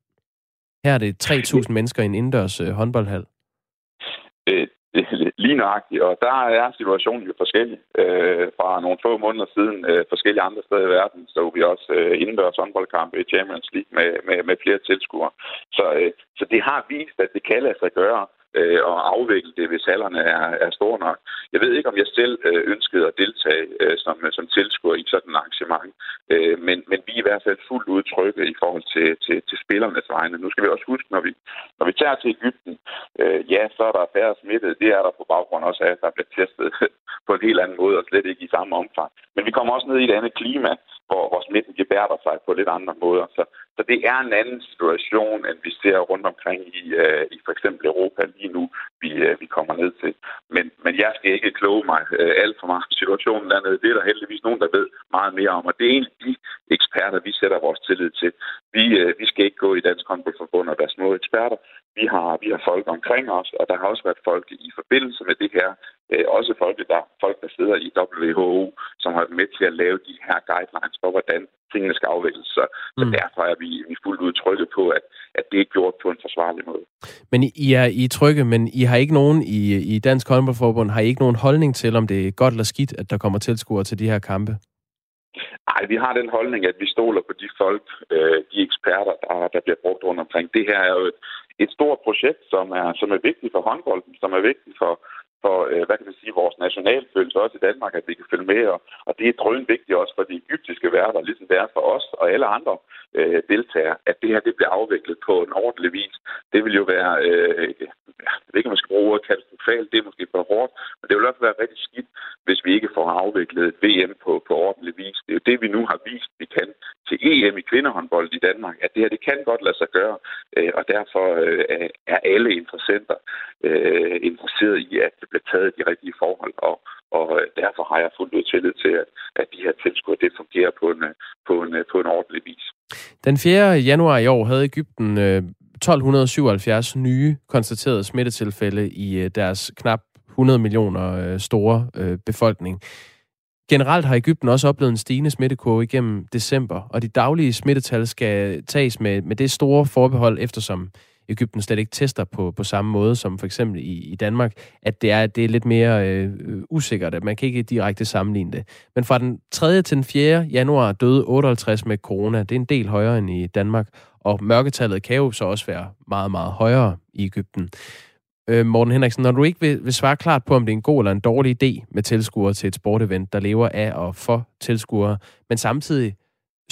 Her er det 3.000 mennesker i en indendørs håndboldhal. Lige nøjagtigt, og der er situationen jo forskellig. Øh, fra nogle få måneder siden, øh, forskellige andre steder i verden, så vi også øh, indendørs håndboldkampe i Champions League med, med, med flere tilskuere. Så, øh, så det har vist, at det kan lade sig gøre, øh, og afvikle det, hvis hallerne er, er store nok. Jeg ved ikke, om jeg selv øh, ønskede at deltage øh, som, som tilskuer i sådan et arrangement, øh, men, men vi er i hvert fald fuldt udtrykket i forhold til, til, til spillernes vegne. Nu skal vi også huske, når vi, når vi tager til Ægypten, øh, ja, så er der færre smittet. Det er der på baggrund også af, at der bliver testet på en helt anden måde og slet ikke i samme omfang. Men vi kommer også ned i et andet klima, hvor, hvor smitten gebærder sig på lidt andre måder. Så, så det er en anden situation, end vi ser rundt omkring i, øh, i for eksempel Europa lige nu, vi, øh, vi kommer ned til. Men, men jeg skal ikke kloge mig øh, alt for meget om situationen dernede. Det er der heldigvis nogen, der ved meget mere om, og det er egentlig de eksperter, vi sætter vores tillid til. Vi, øh, vi skal ikke gå i Dansk Håndboldforbund og være små eksperter. Vi har, vi har folk omkring os, og der har også været folk i forbindelse med det her. øh, også folk der, folk, der sidder i WHO, som har været med til at lave de her guidelines for, hvordan tingene skal afvikles. Så, mm. så derfor er vi, vi fuldt ud trygge på, at, at det er gjort på en forsvarlig måde. Men I er, I er trygge, men I har ikke nogen i, i Dansk Håndboldforbund, har I ikke nogen holdning til, om det er godt eller skidt, at der kommer tilskuere til de her kampe? Nej, vi har den holdning, at vi stoler på de folk, øh, de eksperter, der, der bliver brugt rundt omkring. Det her er jo et, et stort projekt, som er, som er vigtigt for håndbolden, som er vigtigt for, for, øh, hvad kan man sige, vores nationalfølelse også i Danmark, at vi kan følge med. Og, og det er drøn vigtigt også for de egyptiske værter, ligesom det er for os og alle andre øh, deltagere, at det her det bliver afviklet på en ordentlig vis. Det vil jo være, øh, jeg ved ikke, om man skal bruge ordet katastrofalt, det er måske for hårdt, men det vil også være rigtig skidt, hvis vi ikke får afviklet VM på, på ordentlig vis. Det er jo det, vi nu har vist, vi kan til EM i kvindehåndbold i Danmark, at det her, det kan godt lade sig gøre, øh, og derfor øh, er alle interessenter øh, interesseret i, at det bliver taget de rigtige forhold, og, og øh, derfor har jeg fuldt ud tillid til, at, at de her tilskud, det fungerer på en, øh, på, en, øh, på en ordentlig vis. Den 4. januar i år havde Ægypten 1277 nye konstaterede smittetilfælde i deres knap 100 millioner store befolkning. Generelt har Ægypten også oplevet en stigende smittekurve igennem december, og de daglige smittetal skal tages med, med det store forbehold, eftersom Ægypten slet ikke tester på, på samme måde som for eksempel i, i Danmark, at det er, det er lidt mere øh, øh, usikkert, at man kan ikke direkte sammenligne det. Men fra den 3. til den 4. januar døde 58 med corona. Det er en del højere end i Danmark, og mørketallet kan jo så også være meget, meget højere i Ægypten. Øh, Morten Henriksen, når du ikke vil, vil svare klart på, om det er en god eller en dårlig idé med tilskuere til et sportevent, der lever af og for tilskuere, men samtidig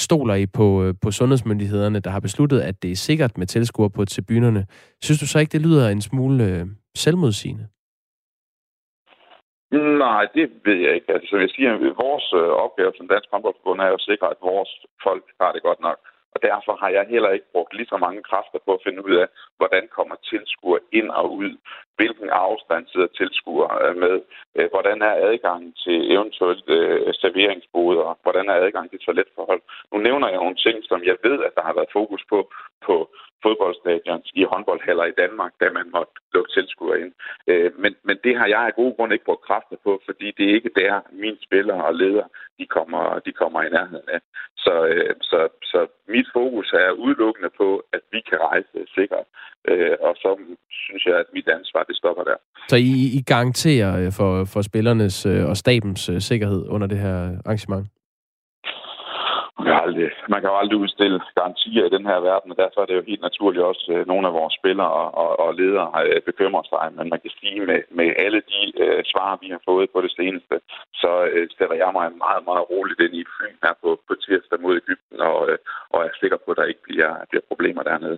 stoler I på, øh, på sundhedsmyndighederne, der har besluttet, at det er sikkert med tilskuere på tribunerne. Synes du så ikke, det lyder en smule øh, selvmodsigende? Nej, det ved jeg ikke. Altså, jeg siger, vores øh, opgave som Dansk Håndboldforbund er at sikre, at vores folk har det godt nok. Og derfor har jeg heller ikke brugt lige så mange kræfter på at finde ud af, hvordan kommer tilskuer ind og ud, hvilken afstand sidder tilskuer øh, med, øh, hvordan er adgangen til eventuelt øh, serveringsboder, hvordan er adgangen til toiletforhold. Nu nævner jeg nogle ting, som jeg ved, at der har været fokus på på fodboldstadion i håndboldhaller i Danmark, da man måtte lukke tilskuer ind. Men, men det har jeg af gode grund ikke brugt kræfter på, fordi det er ikke der, mine spillere og ledere de kommer, de kommer i nærheden af. Så, så, så mit fokus er udelukkende på, at vi kan rejse sikkert. Og så synes jeg, at mit ansvar det stopper der. Så I, I garanterer øh, for, for spillernes øh, og stabens øh, sikkerhed under det her arrangement? Man kan, aldrig, man kan jo aldrig udstille garantier i den her verden, og derfor er det jo helt naturligt også, at nogle af vores spillere og, og ledere bekymrer sig. Men man kan sige, med, med alle de uh, svar, vi har fået på det seneste, så uh, stiller jeg mig meget, meget roligt ind i et fly her på, på tirsdag mod Ægypten, og, uh, og er sikker på, at der ikke bliver, bliver problemer dernede.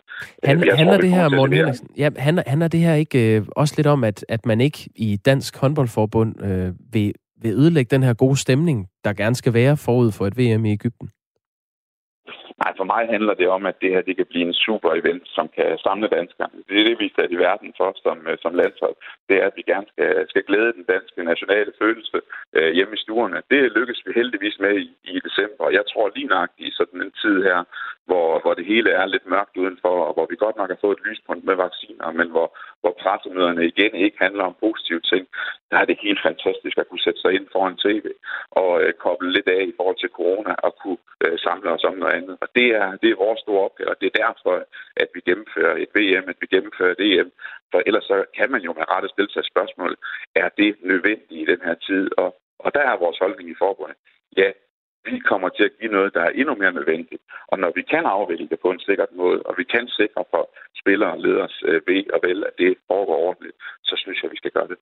Han, handler tror, det her, Morten Henriksen, ja, handler, handler det her ikke øh, også lidt om, at, at man ikke i Dansk Håndboldforbund øh, vil, vil ødelægge den her gode stemning, der gerne skal være forud for et VM i Ægypten? Nej, for mig handler det om, at det her det kan blive en super event, som kan samle danskerne. Det er det, vi er sat i verden for som, øh, som landshold. Det er, at vi gerne skal, skal glæde den danske nationale følelse øh, hjemme i stuerne. Det lykkes vi heldigvis med i, i december. Jeg tror lige nøjagtigt i sådan en tid her, hvor, hvor det hele er lidt mørkt udenfor, og hvor vi godt nok har fået et lyspunkt med vacciner, men hvor, hvor pressemøderne igen ikke handler om positive ting, der er det helt fantastisk at kunne sætte sig ind foran tv og øh, koble lidt af i forhold til corona og kunne øh, samle os om noget andet. Og det er, det er vores store opgave, og det er derfor, at vi gennemfører et VM, at vi gennemfører et EM. For ellers så kan man jo med rette stille sig spørgsmål, er det nødvendigt i den her tid? Og, og der er vores holdning i forbundet. Ja, vi kommer til at give noget, der er endnu mere nødvendigt. Og når vi kan afvikle det på en sikker måde, og vi kan sikre for spillere og leders øh, ved og vel, at det foregår ordentligt, så synes jeg, at vi skal gøre det.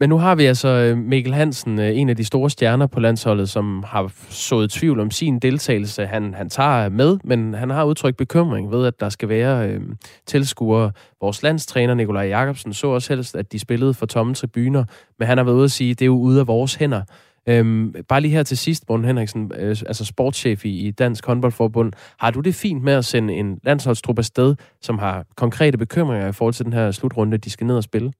Men nu har vi altså øh, Mikkel Hansen, øh, en af de store stjerner på landsholdet, som har sået tvivl om sin deltagelse. Han, han tager med, men han har udtrykt bekymring ved, at der skal være øh, tilskuere. Vores landstræner Nikolaj Jakobsen så også helst, at de spillede for tomme tribuner, men han har været ude at sige, at det er jo ude af vores hænder. Øhm, bare lige her til sidst, Morten Henriksen, øh, altså sportschef i, i Dansk Håndboldforbund. Har du det fint med at sende en landsholdstruppe afsted, som har konkrete bekymringer i forhold til den her slutrunde, de skal ned og spille?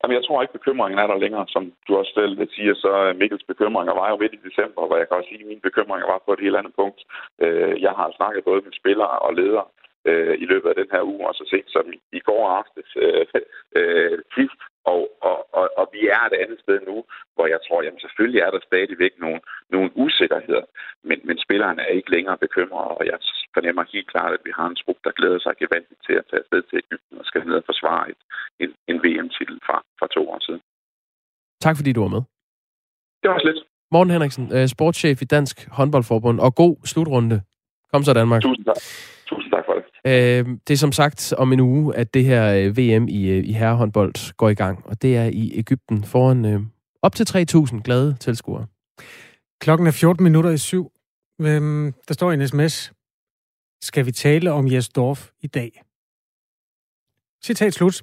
Jamen, jeg tror ikke, bekymringen er der længere. Som du også selv siger, så øh, Mikkels bekymringer var jo midt i december, hvor jeg kan også sige, at mine bekymringer var på et helt andet punkt. Øh, jeg har snakket både med spillere og ledere øh, i løbet af den her uge, og så sent som i går aftes øh, øh, sidst. Og, og, og, og vi er et andet sted nu, hvor jeg tror, jamen selvfølgelig er der stadigvæk nogle, nogle usikkerheder, men, men spillerne er ikke længere bekymrede, og jeg fornemmer helt klart, at vi har en trup, der glæder sig gevandigt til at tage afsted til Ægypten og skal ned og forsvare et, en, en VM-titel fra, fra to år siden. Tak fordi du var med. Det var lidt. Morten Henriksen, øh, sportschef i Dansk Håndboldforbund, og god slutrunde. Kom så, Danmark. Tusind tak. Tusind. Øh, det er som sagt om en uge, at det her øh, VM i, i herrehåndbold går i gang, og det er i Ægypten foran øh, op til 3.000 glade tilskuere. Klokken er 14 minutter i syv. Øhm, der står en sms. Skal vi tale om Jes Dorf i dag? Citat slut.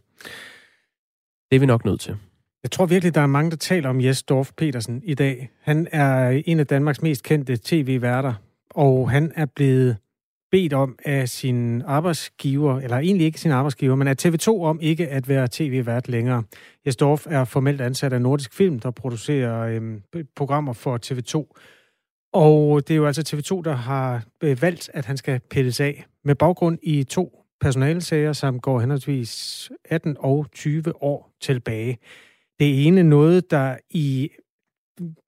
Det er vi nok nødt til. Jeg tror virkelig, der er mange, der taler om Jes Dorf Petersen i dag. Han er en af Danmarks mest kendte tv-værter, og han er blevet bedt om af sin arbejdsgiver, eller egentlig ikke sin arbejdsgiver, men af TV2 om ikke at være tv-vært længere. Jes Dorf er formelt ansat af Nordisk Film, der producerer øhm, programmer for TV2. Og det er jo altså TV2, der har øh, valgt, at han skal pilles af med baggrund i to personalsager, som går henholdsvis 18 og 20 år tilbage. Det ene noget, der i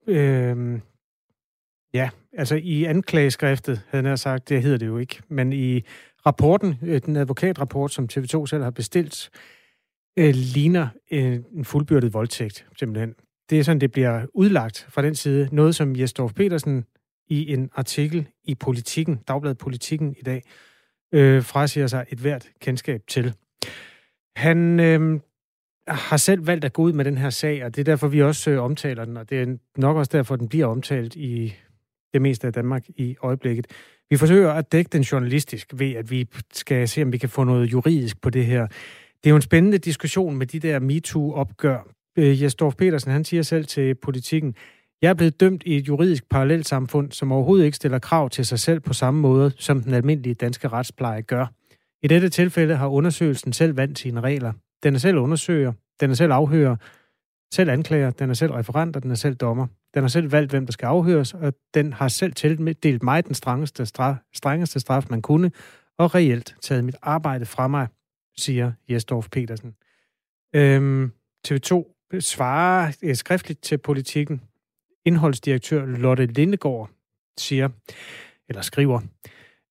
øh, Ja, altså i anklageskriftet, havde jeg sagt, det hedder det jo ikke, men i rapporten, øh, den advokatrapport, som TV2 selv har bestilt, øh, ligner en, en fuldbyrdet voldtægt, simpelthen. Det er sådan, det bliver udlagt fra den side. Noget, som Jesdorf Petersen i en artikel i Politiken, Dagbladet Politiken i dag, øh, frasiger sig et hvert kendskab til. Han øh, har selv valgt at gå ud med den her sag, og det er derfor, vi også øh, omtaler den, og det er nok også derfor, den bliver omtalt i det meste af Danmark i øjeblikket. Vi forsøger at dække den journalistisk ved, at vi skal se, om vi kan få noget juridisk på det her. Det er jo en spændende diskussion med de der MeToo-opgør. Øh, Jesdorf Petersen, han siger selv til politikken, jeg er blevet dømt i et juridisk parallelsamfund, som overhovedet ikke stiller krav til sig selv på samme måde, som den almindelige danske retspleje gør. I dette tilfælde har undersøgelsen selv vandt sine regler. Den er selv undersøger, den er selv afhører, selv anklager, den er selv referent, og den er selv dommer. Den har selv valgt, hvem der skal afhøres, og den har selv tildelt mig den strengeste straf, strengeste straf, man kunne, og reelt taget mit arbejde fra mig, siger Jesdorf Petersen. Øhm, TV2 svarer øh, skriftligt til politikken. Indholdsdirektør Lotte Lindegård siger, eller skriver,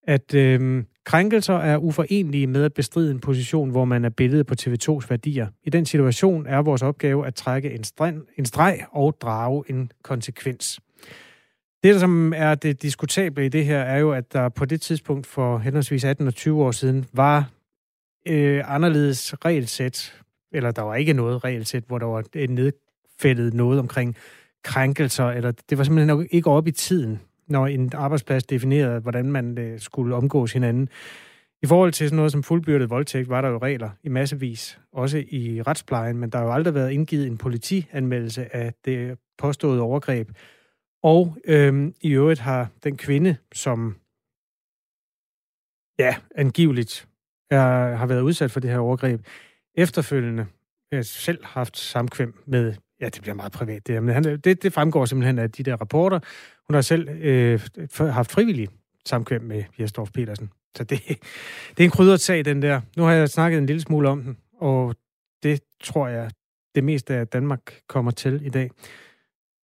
at øhm, krænkelser er uforenlige med at bestride en position, hvor man er billedet på TV2's værdier. I den situation er vores opgave at trække en, streng, en streg og drage en konsekvens. Det, der som er det diskutable i det her, er jo, at der på det tidspunkt for henholdsvis 18 og 20 år siden var øh, anderledes regelsæt, eller der var ikke noget regelsæt, hvor der var øh, nedfældet noget omkring krænkelser, eller det var simpelthen ikke op i tiden når en arbejdsplads definerede, hvordan man øh, skulle omgås hinanden. I forhold til sådan noget som fuldbyrdet voldtægt, var der jo regler i massevis, også i retsplejen, men der har jo aldrig været indgivet en politianmeldelse af det påståede overgreb. Og øhm, i øvrigt har den kvinde, som ja, angiveligt er, har været udsat for det her overgreb, efterfølgende øh, selv haft samkvem med, ja, det bliver meget privat det men han, det, det fremgår simpelthen af de der rapporter, hun har selv øh, haft frivillig samkvem med Jesdorf Petersen. Så det, det er en krydret sag, den der. Nu har jeg snakket en lille smule om den, og det tror jeg, det meste af Danmark kommer til i dag.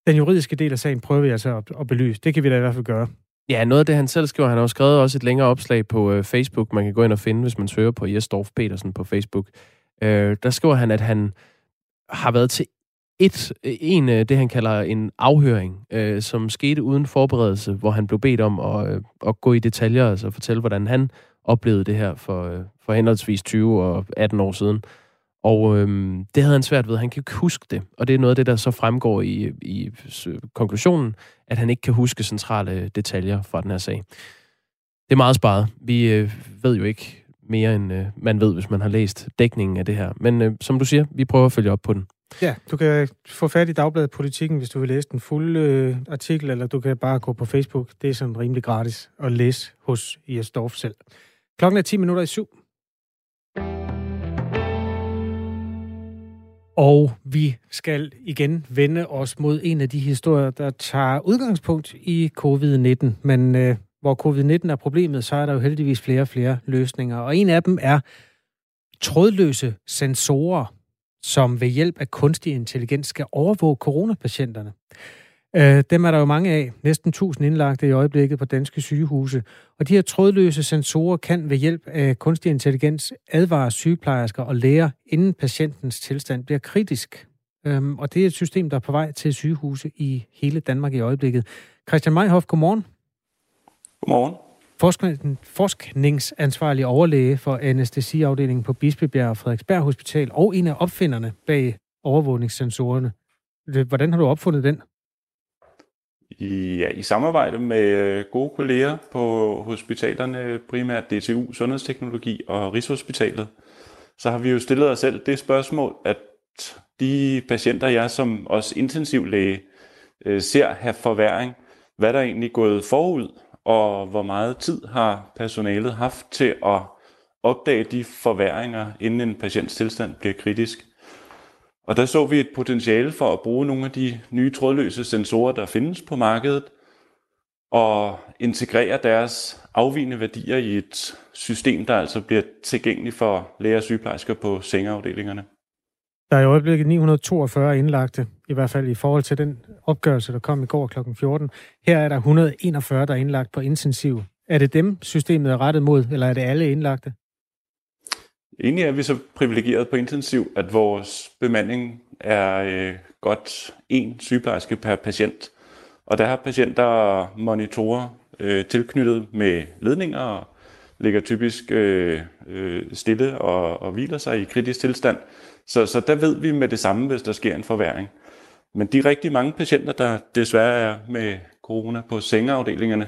Den juridiske del af sagen prøver vi altså at, at belyse. Det kan vi da i hvert fald gøre. Ja, noget af det, han selv skriver, han har jo skrevet også et længere opslag på øh, Facebook, man kan gå ind og finde, hvis man søger på Jesdorf Petersen på Facebook. Øh, der skriver han, at han har været til et, en, øh, det han kalder en afhøring, øh, som skete uden forberedelse, hvor han blev bedt om at, øh, at gå i detaljer, altså fortælle, hvordan han oplevede det her for, øh, for henholdsvis 20 og 18 år siden. Og øh, det havde han svært ved. Han kan ikke huske det. Og det er noget af det, der så fremgår i, i konklusionen, at han ikke kan huske centrale detaljer fra den her sag. Det er meget sparet. Vi øh, ved jo ikke mere, end øh, man ved, hvis man har læst dækningen af det her. Men øh, som du siger, vi prøver at følge op på den. Ja, du kan få fat i Dagbladet Politikken, hvis du vil læse den fulde øh, artikel, eller du kan bare gå på Facebook. Det er sådan rimelig gratis at læse hos Jes Dorf selv. Klokken er 10 minutter i syv. Og vi skal igen vende os mod en af de historier, der tager udgangspunkt i covid-19. Men øh, hvor covid-19 er problemet, så er der jo heldigvis flere og flere løsninger. Og en af dem er trådløse sensorer, som ved hjælp af kunstig intelligens skal overvåge coronapatienterne. Øh, dem er der jo mange af, næsten 1000 indlagte i øjeblikket på danske sygehuse. Og de her trådløse sensorer kan ved hjælp af kunstig intelligens advare sygeplejersker og læger, inden patientens tilstand bliver kritisk. Øhm, og det er et system, der er på vej til sygehuse i hele Danmark i øjeblikket. Christian Meihoff, godmorgen. Godmorgen. Forskningsansvarlig overlæge for anestesiafdelingen på Bispebjerg og Frederiksberg Hospital, og en af opfinderne bag overvågningssensorerne. Hvordan har du opfundet den? Ja, i samarbejde med øh, gode kolleger på hospitalerne, primært DTU Sundhedsteknologi og Rigshospitalet, så har vi jo stillet os selv det spørgsmål, at de patienter, jeg som også intensivlæge øh, ser have forværing, hvad der egentlig er gået forud, og hvor meget tid har personalet haft til at opdage de forværinger, inden en patients tilstand bliver kritisk. Og der så vi et potentiale for at bruge nogle af de nye trådløse sensorer, der findes på markedet, og integrere deres afvigende værdier i et system, der altså bliver tilgængeligt for læger og sygeplejersker på sengeafdelingerne. Der er i øjeblikket 942 indlagte, i hvert fald i forhold til den opgørelse, der kom i går kl. 14. Her er der 141, der er indlagt på intensiv. Er det dem, systemet er rettet mod, eller er det alle indlagte? Egentlig er vi så privilegeret på intensiv, at vores bemanding er øh, godt en sygeplejerske per patient. Og der har patienter monitorer øh, tilknyttet med ledninger og ligger typisk øh, øh, stille og, og hviler sig i kritisk tilstand. Så, så der ved vi med det samme, hvis der sker en forværing. Men de rigtig mange patienter, der desværre er med corona på sengeafdelingerne,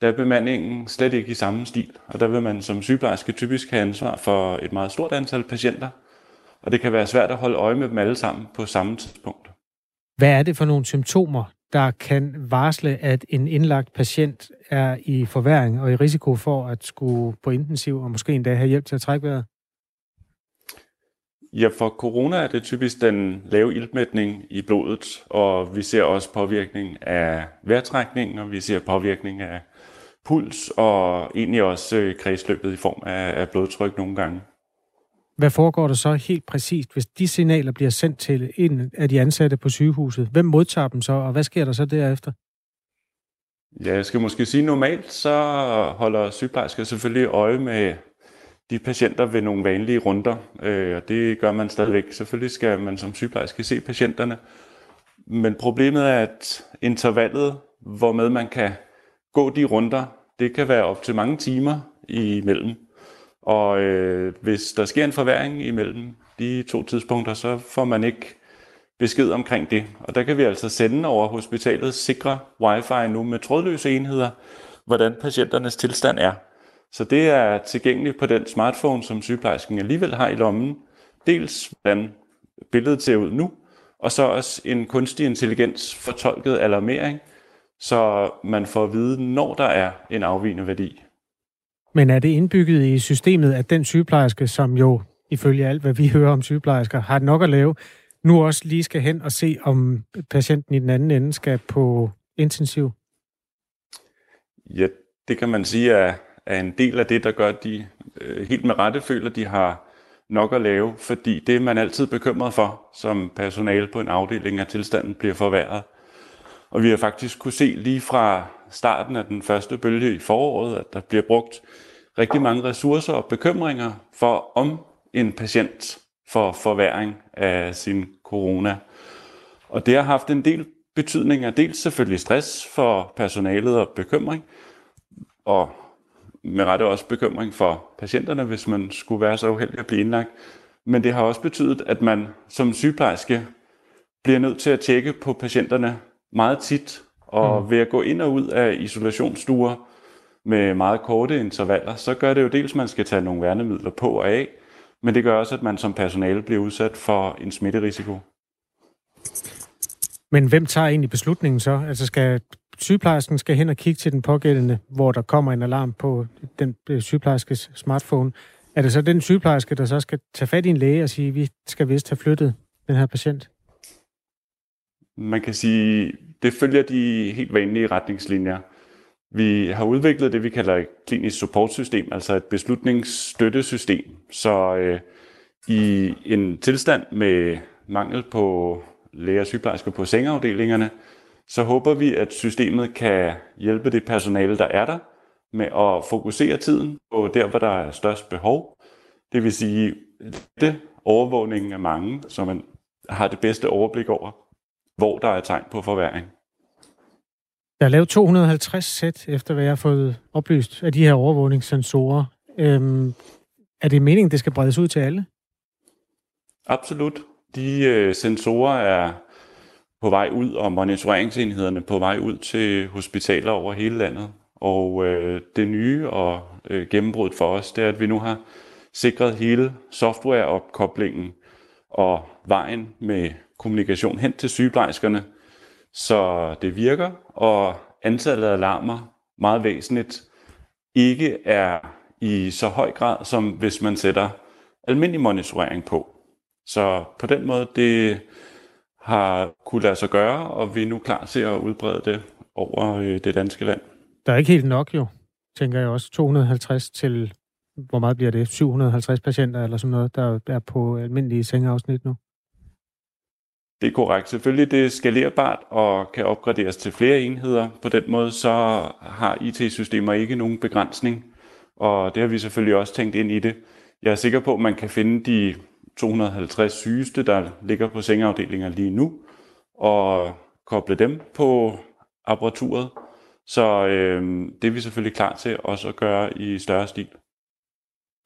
der er bemandingen slet ikke i samme stil. Og der vil man som sygeplejerske typisk have ansvar for et meget stort antal patienter, og det kan være svært at holde øje med dem alle sammen på samme tidspunkt. Hvad er det for nogle symptomer, der kan varsle, at en indlagt patient er i forværing og i risiko for at skulle på intensiv og måske endda have hjælp til at trække vejret? Ja, for corona er det typisk den lave iltmætning i blodet, og vi ser også påvirkning af vejrtrækning, og vi ser påvirkning af puls, og egentlig også øh, kredsløbet i form af, af blodtryk nogle gange. Hvad foregår der så helt præcist, hvis de signaler bliver sendt til en af de ansatte på sygehuset? Hvem modtager dem så, og hvad sker der så derefter? Ja, jeg skal måske sige normalt, så holder sygeplejersker selvfølgelig øje med de patienter ved nogle vanlige runder, øh, og det gør man stadigvæk. Selvfølgelig skal man som sygeplejerske se patienterne, men problemet er, at intervallet, hvormed man kan gå de runder, det kan være op til mange timer imellem. Og øh, hvis der sker en forværing imellem de to tidspunkter, så får man ikke besked omkring det. Og der kan vi altså sende over hospitalet sikre wifi nu med trådløse enheder, hvordan patienternes tilstand er. Så det er tilgængeligt på den smartphone, som sygeplejersken alligevel har i lommen. Dels hvordan billedet ser ud nu, og så også en kunstig intelligens fortolket alarmering, så man får at vide, når der er en afvigende værdi. Men er det indbygget i systemet, at den sygeplejerske, som jo ifølge alt, hvad vi hører om sygeplejersker, har nok at lave, nu også lige skal hen og se, om patienten i den anden ende skal på intensiv? Ja, det kan man sige er, er en del af det, der gør, at de øh, helt med rette føler, at de har nok at lave, fordi det man altid bekymret for som personale på en afdeling, at tilstanden bliver forværret. Og vi har faktisk kunne se lige fra starten af den første bølge i foråret, at der bliver brugt rigtig mange ressourcer og bekymringer for, om en patient får forværing af sin corona. Og det har haft en del betydning af dels selvfølgelig stress for personalet og bekymring, og med rette også bekymring for patienterne, hvis man skulle være så uheldig at blive indlagt. Men det har også betydet, at man som sygeplejerske bliver nødt til at tjekke på patienterne meget tit, og mm. ved at gå ind og ud af isolationsstuer med meget korte intervaller, så gør det jo dels, at man skal tage nogle værnemidler på og af, men det gør også, at man som personale bliver udsat for en smitterisiko. Men hvem tager egentlig beslutningen så? Altså skal sygeplejersken skal hen og kigge til den pågældende, hvor der kommer en alarm på den øh, sygeplejerskes smartphone. Er det så den sygeplejerske, der så skal tage fat i en læge og sige, at vi skal vist have flyttet den her patient? Man kan sige, det følger de helt vanlige retningslinjer. Vi har udviklet det, vi kalder et klinisk supportsystem, altså et beslutningsstøttesystem. Så øh, i en tilstand med mangel på læger og sygeplejersker på sengeafdelingerne, så håber vi, at systemet kan hjælpe det personale, der er der, med at fokusere tiden på der, hvor der er størst behov. Det vil sige, det overvågningen af mange, så man har det bedste overblik over, hvor der er tegn på forværing. Der er lavet 250 sæt, efter hvad jeg har fået oplyst, af de her overvågningssensorer. Øhm, er det meningen, det skal bredes ud til alle? Absolut. De øh, sensorer er på vej ud, og monitoreringsenhederne på vej ud til hospitaler over hele landet. Og øh, det nye og øh, gennembruddet for os, det er, at vi nu har sikret hele softwareopkoblingen og vejen med kommunikation hen til sygeplejerskerne, så det virker, og antallet af alarmer, meget væsentligt, ikke er i så høj grad, som hvis man sætter almindelig monitorering på. Så på den måde, det har kunne lade sig gøre, og vi er nu klar til at udbrede det over øh, det danske land. Der er ikke helt nok jo, tænker jeg også. 250 til, hvor meget bliver det? 750 patienter eller sådan noget, der er på almindelige sengeafsnit nu? Det er korrekt. Selvfølgelig det er skalerbart og kan opgraderes til flere enheder. På den måde så har IT-systemer ikke nogen begrænsning, og det har vi selvfølgelig også tænkt ind i det. Jeg er sikker på, at man kan finde de 250 sygeste, der ligger på sengeafdelinger lige nu, og koble dem på apparaturet. Så øh, det er vi selvfølgelig klar til også at gøre i større stil.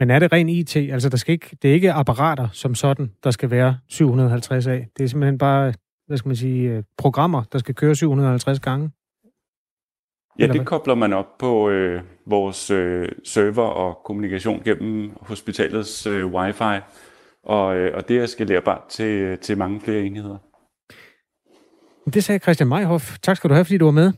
Men er det ren IT? Altså, der skal ikke, det er ikke apparater som sådan, der skal være 750 af. Det er simpelthen bare, hvad skal man sige, øh, programmer, der skal køre 750 gange? Ja, det kobler man op på øh, vores øh, server og kommunikation gennem hospitalets øh, wifi, og, øh, og det er skalerbart til, til mange flere enheder. Det sagde Christian Meihoff. Tak skal du have, fordi du var med.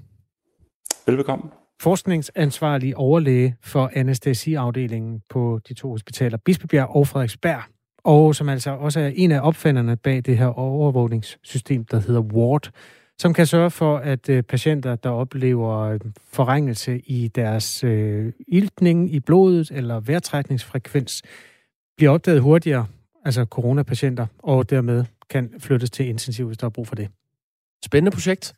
Velbekomme forskningsansvarlig overlæge for anestesiafdelingen på de to hospitaler, Bispebjerg og Frederiksberg, og som altså også er en af opfinderne bag det her overvågningssystem, der hedder WARD, som kan sørge for, at øh, patienter, der oplever øh, forringelse i deres øh, iltning i blodet eller vejrtrækningsfrekvens, bliver opdaget hurtigere, altså coronapatienter, og dermed kan flyttes til intensiv, hvis der er brug for det. Spændende projekt.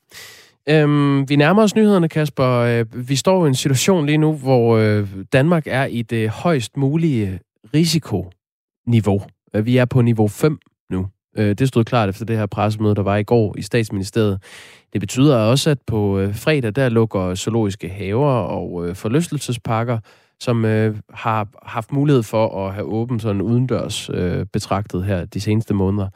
Øhm, vi nærmer os nyhederne, Kasper. Øh, vi står i en situation lige nu, hvor øh, Danmark er i det højst mulige risikoniveau. Øh, vi er på niveau 5 nu. Øh, det stod klart efter det her pressemøde, der var i går i statsministeriet. Det betyder også, at på fredag, der lukker zoologiske haver og forlystelsesparker, som øh, har haft mulighed for at have åbent sådan udendørs øh, betragtet her de seneste måneder.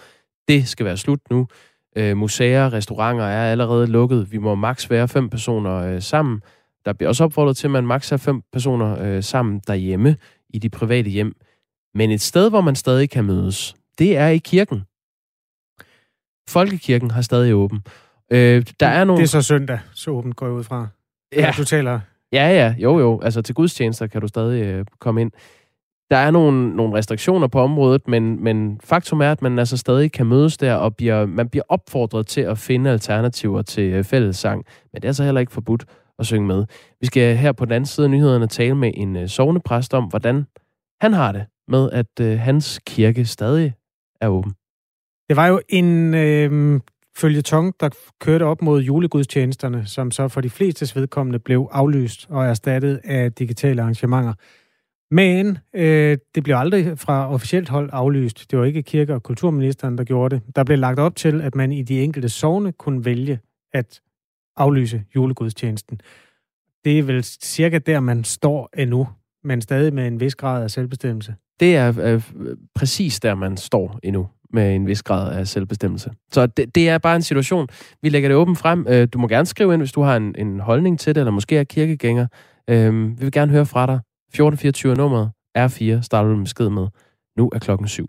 Det skal være slut nu. Øh, museer, restauranter er allerede lukket. Vi må maks være fem personer øh, sammen. Der bliver også opfordret til, at man maks er fem personer øh, sammen derhjemme i de private hjem. Men et sted, hvor man stadig kan mødes, det er i kirken. Folkekirken har stadig åben. Øh, der er nogle... Det er så søndag, så åbent går jeg ud fra. Ja. Du taler... Ja, ja, jo, jo. Altså til gudstjenester kan du stadig øh, komme ind der er nogle, nogle restriktioner på området, men, men faktum er, at man altså stadig kan mødes der, og bliver, man bliver opfordret til at finde alternativer til øh, fællessang. Men det er så heller ikke forbudt at synge med. Vi skal her på den anden side af nyhederne tale med en øh, sovende sovnepræst om, hvordan han har det med, at øh, hans kirke stadig er åben. Det var jo en øh, følgetong, der kørte op mod julegudstjenesterne, som så for de flestes vedkommende blev aflyst og erstattet af digitale arrangementer. Men øh, det blev aldrig fra officielt hold aflyst. Det var ikke kirke- og kulturministeren, der gjorde det. Der blev lagt op til, at man i de enkelte sovne kunne vælge at aflyse julegudstjenesten. Det er vel cirka der, man står endnu, men stadig med en vis grad af selvbestemmelse. Det er øh, præcis der, man står endnu med en vis grad af selvbestemmelse. Så det, det er bare en situation. Vi lægger det åbent frem. Øh, du må gerne skrive ind, hvis du har en, en holdning til det, eller måske er kirkegænger. Øhm, vi vil gerne høre fra dig. 1424 nummeret R4 starter du med besked med. Nu er klokken syv.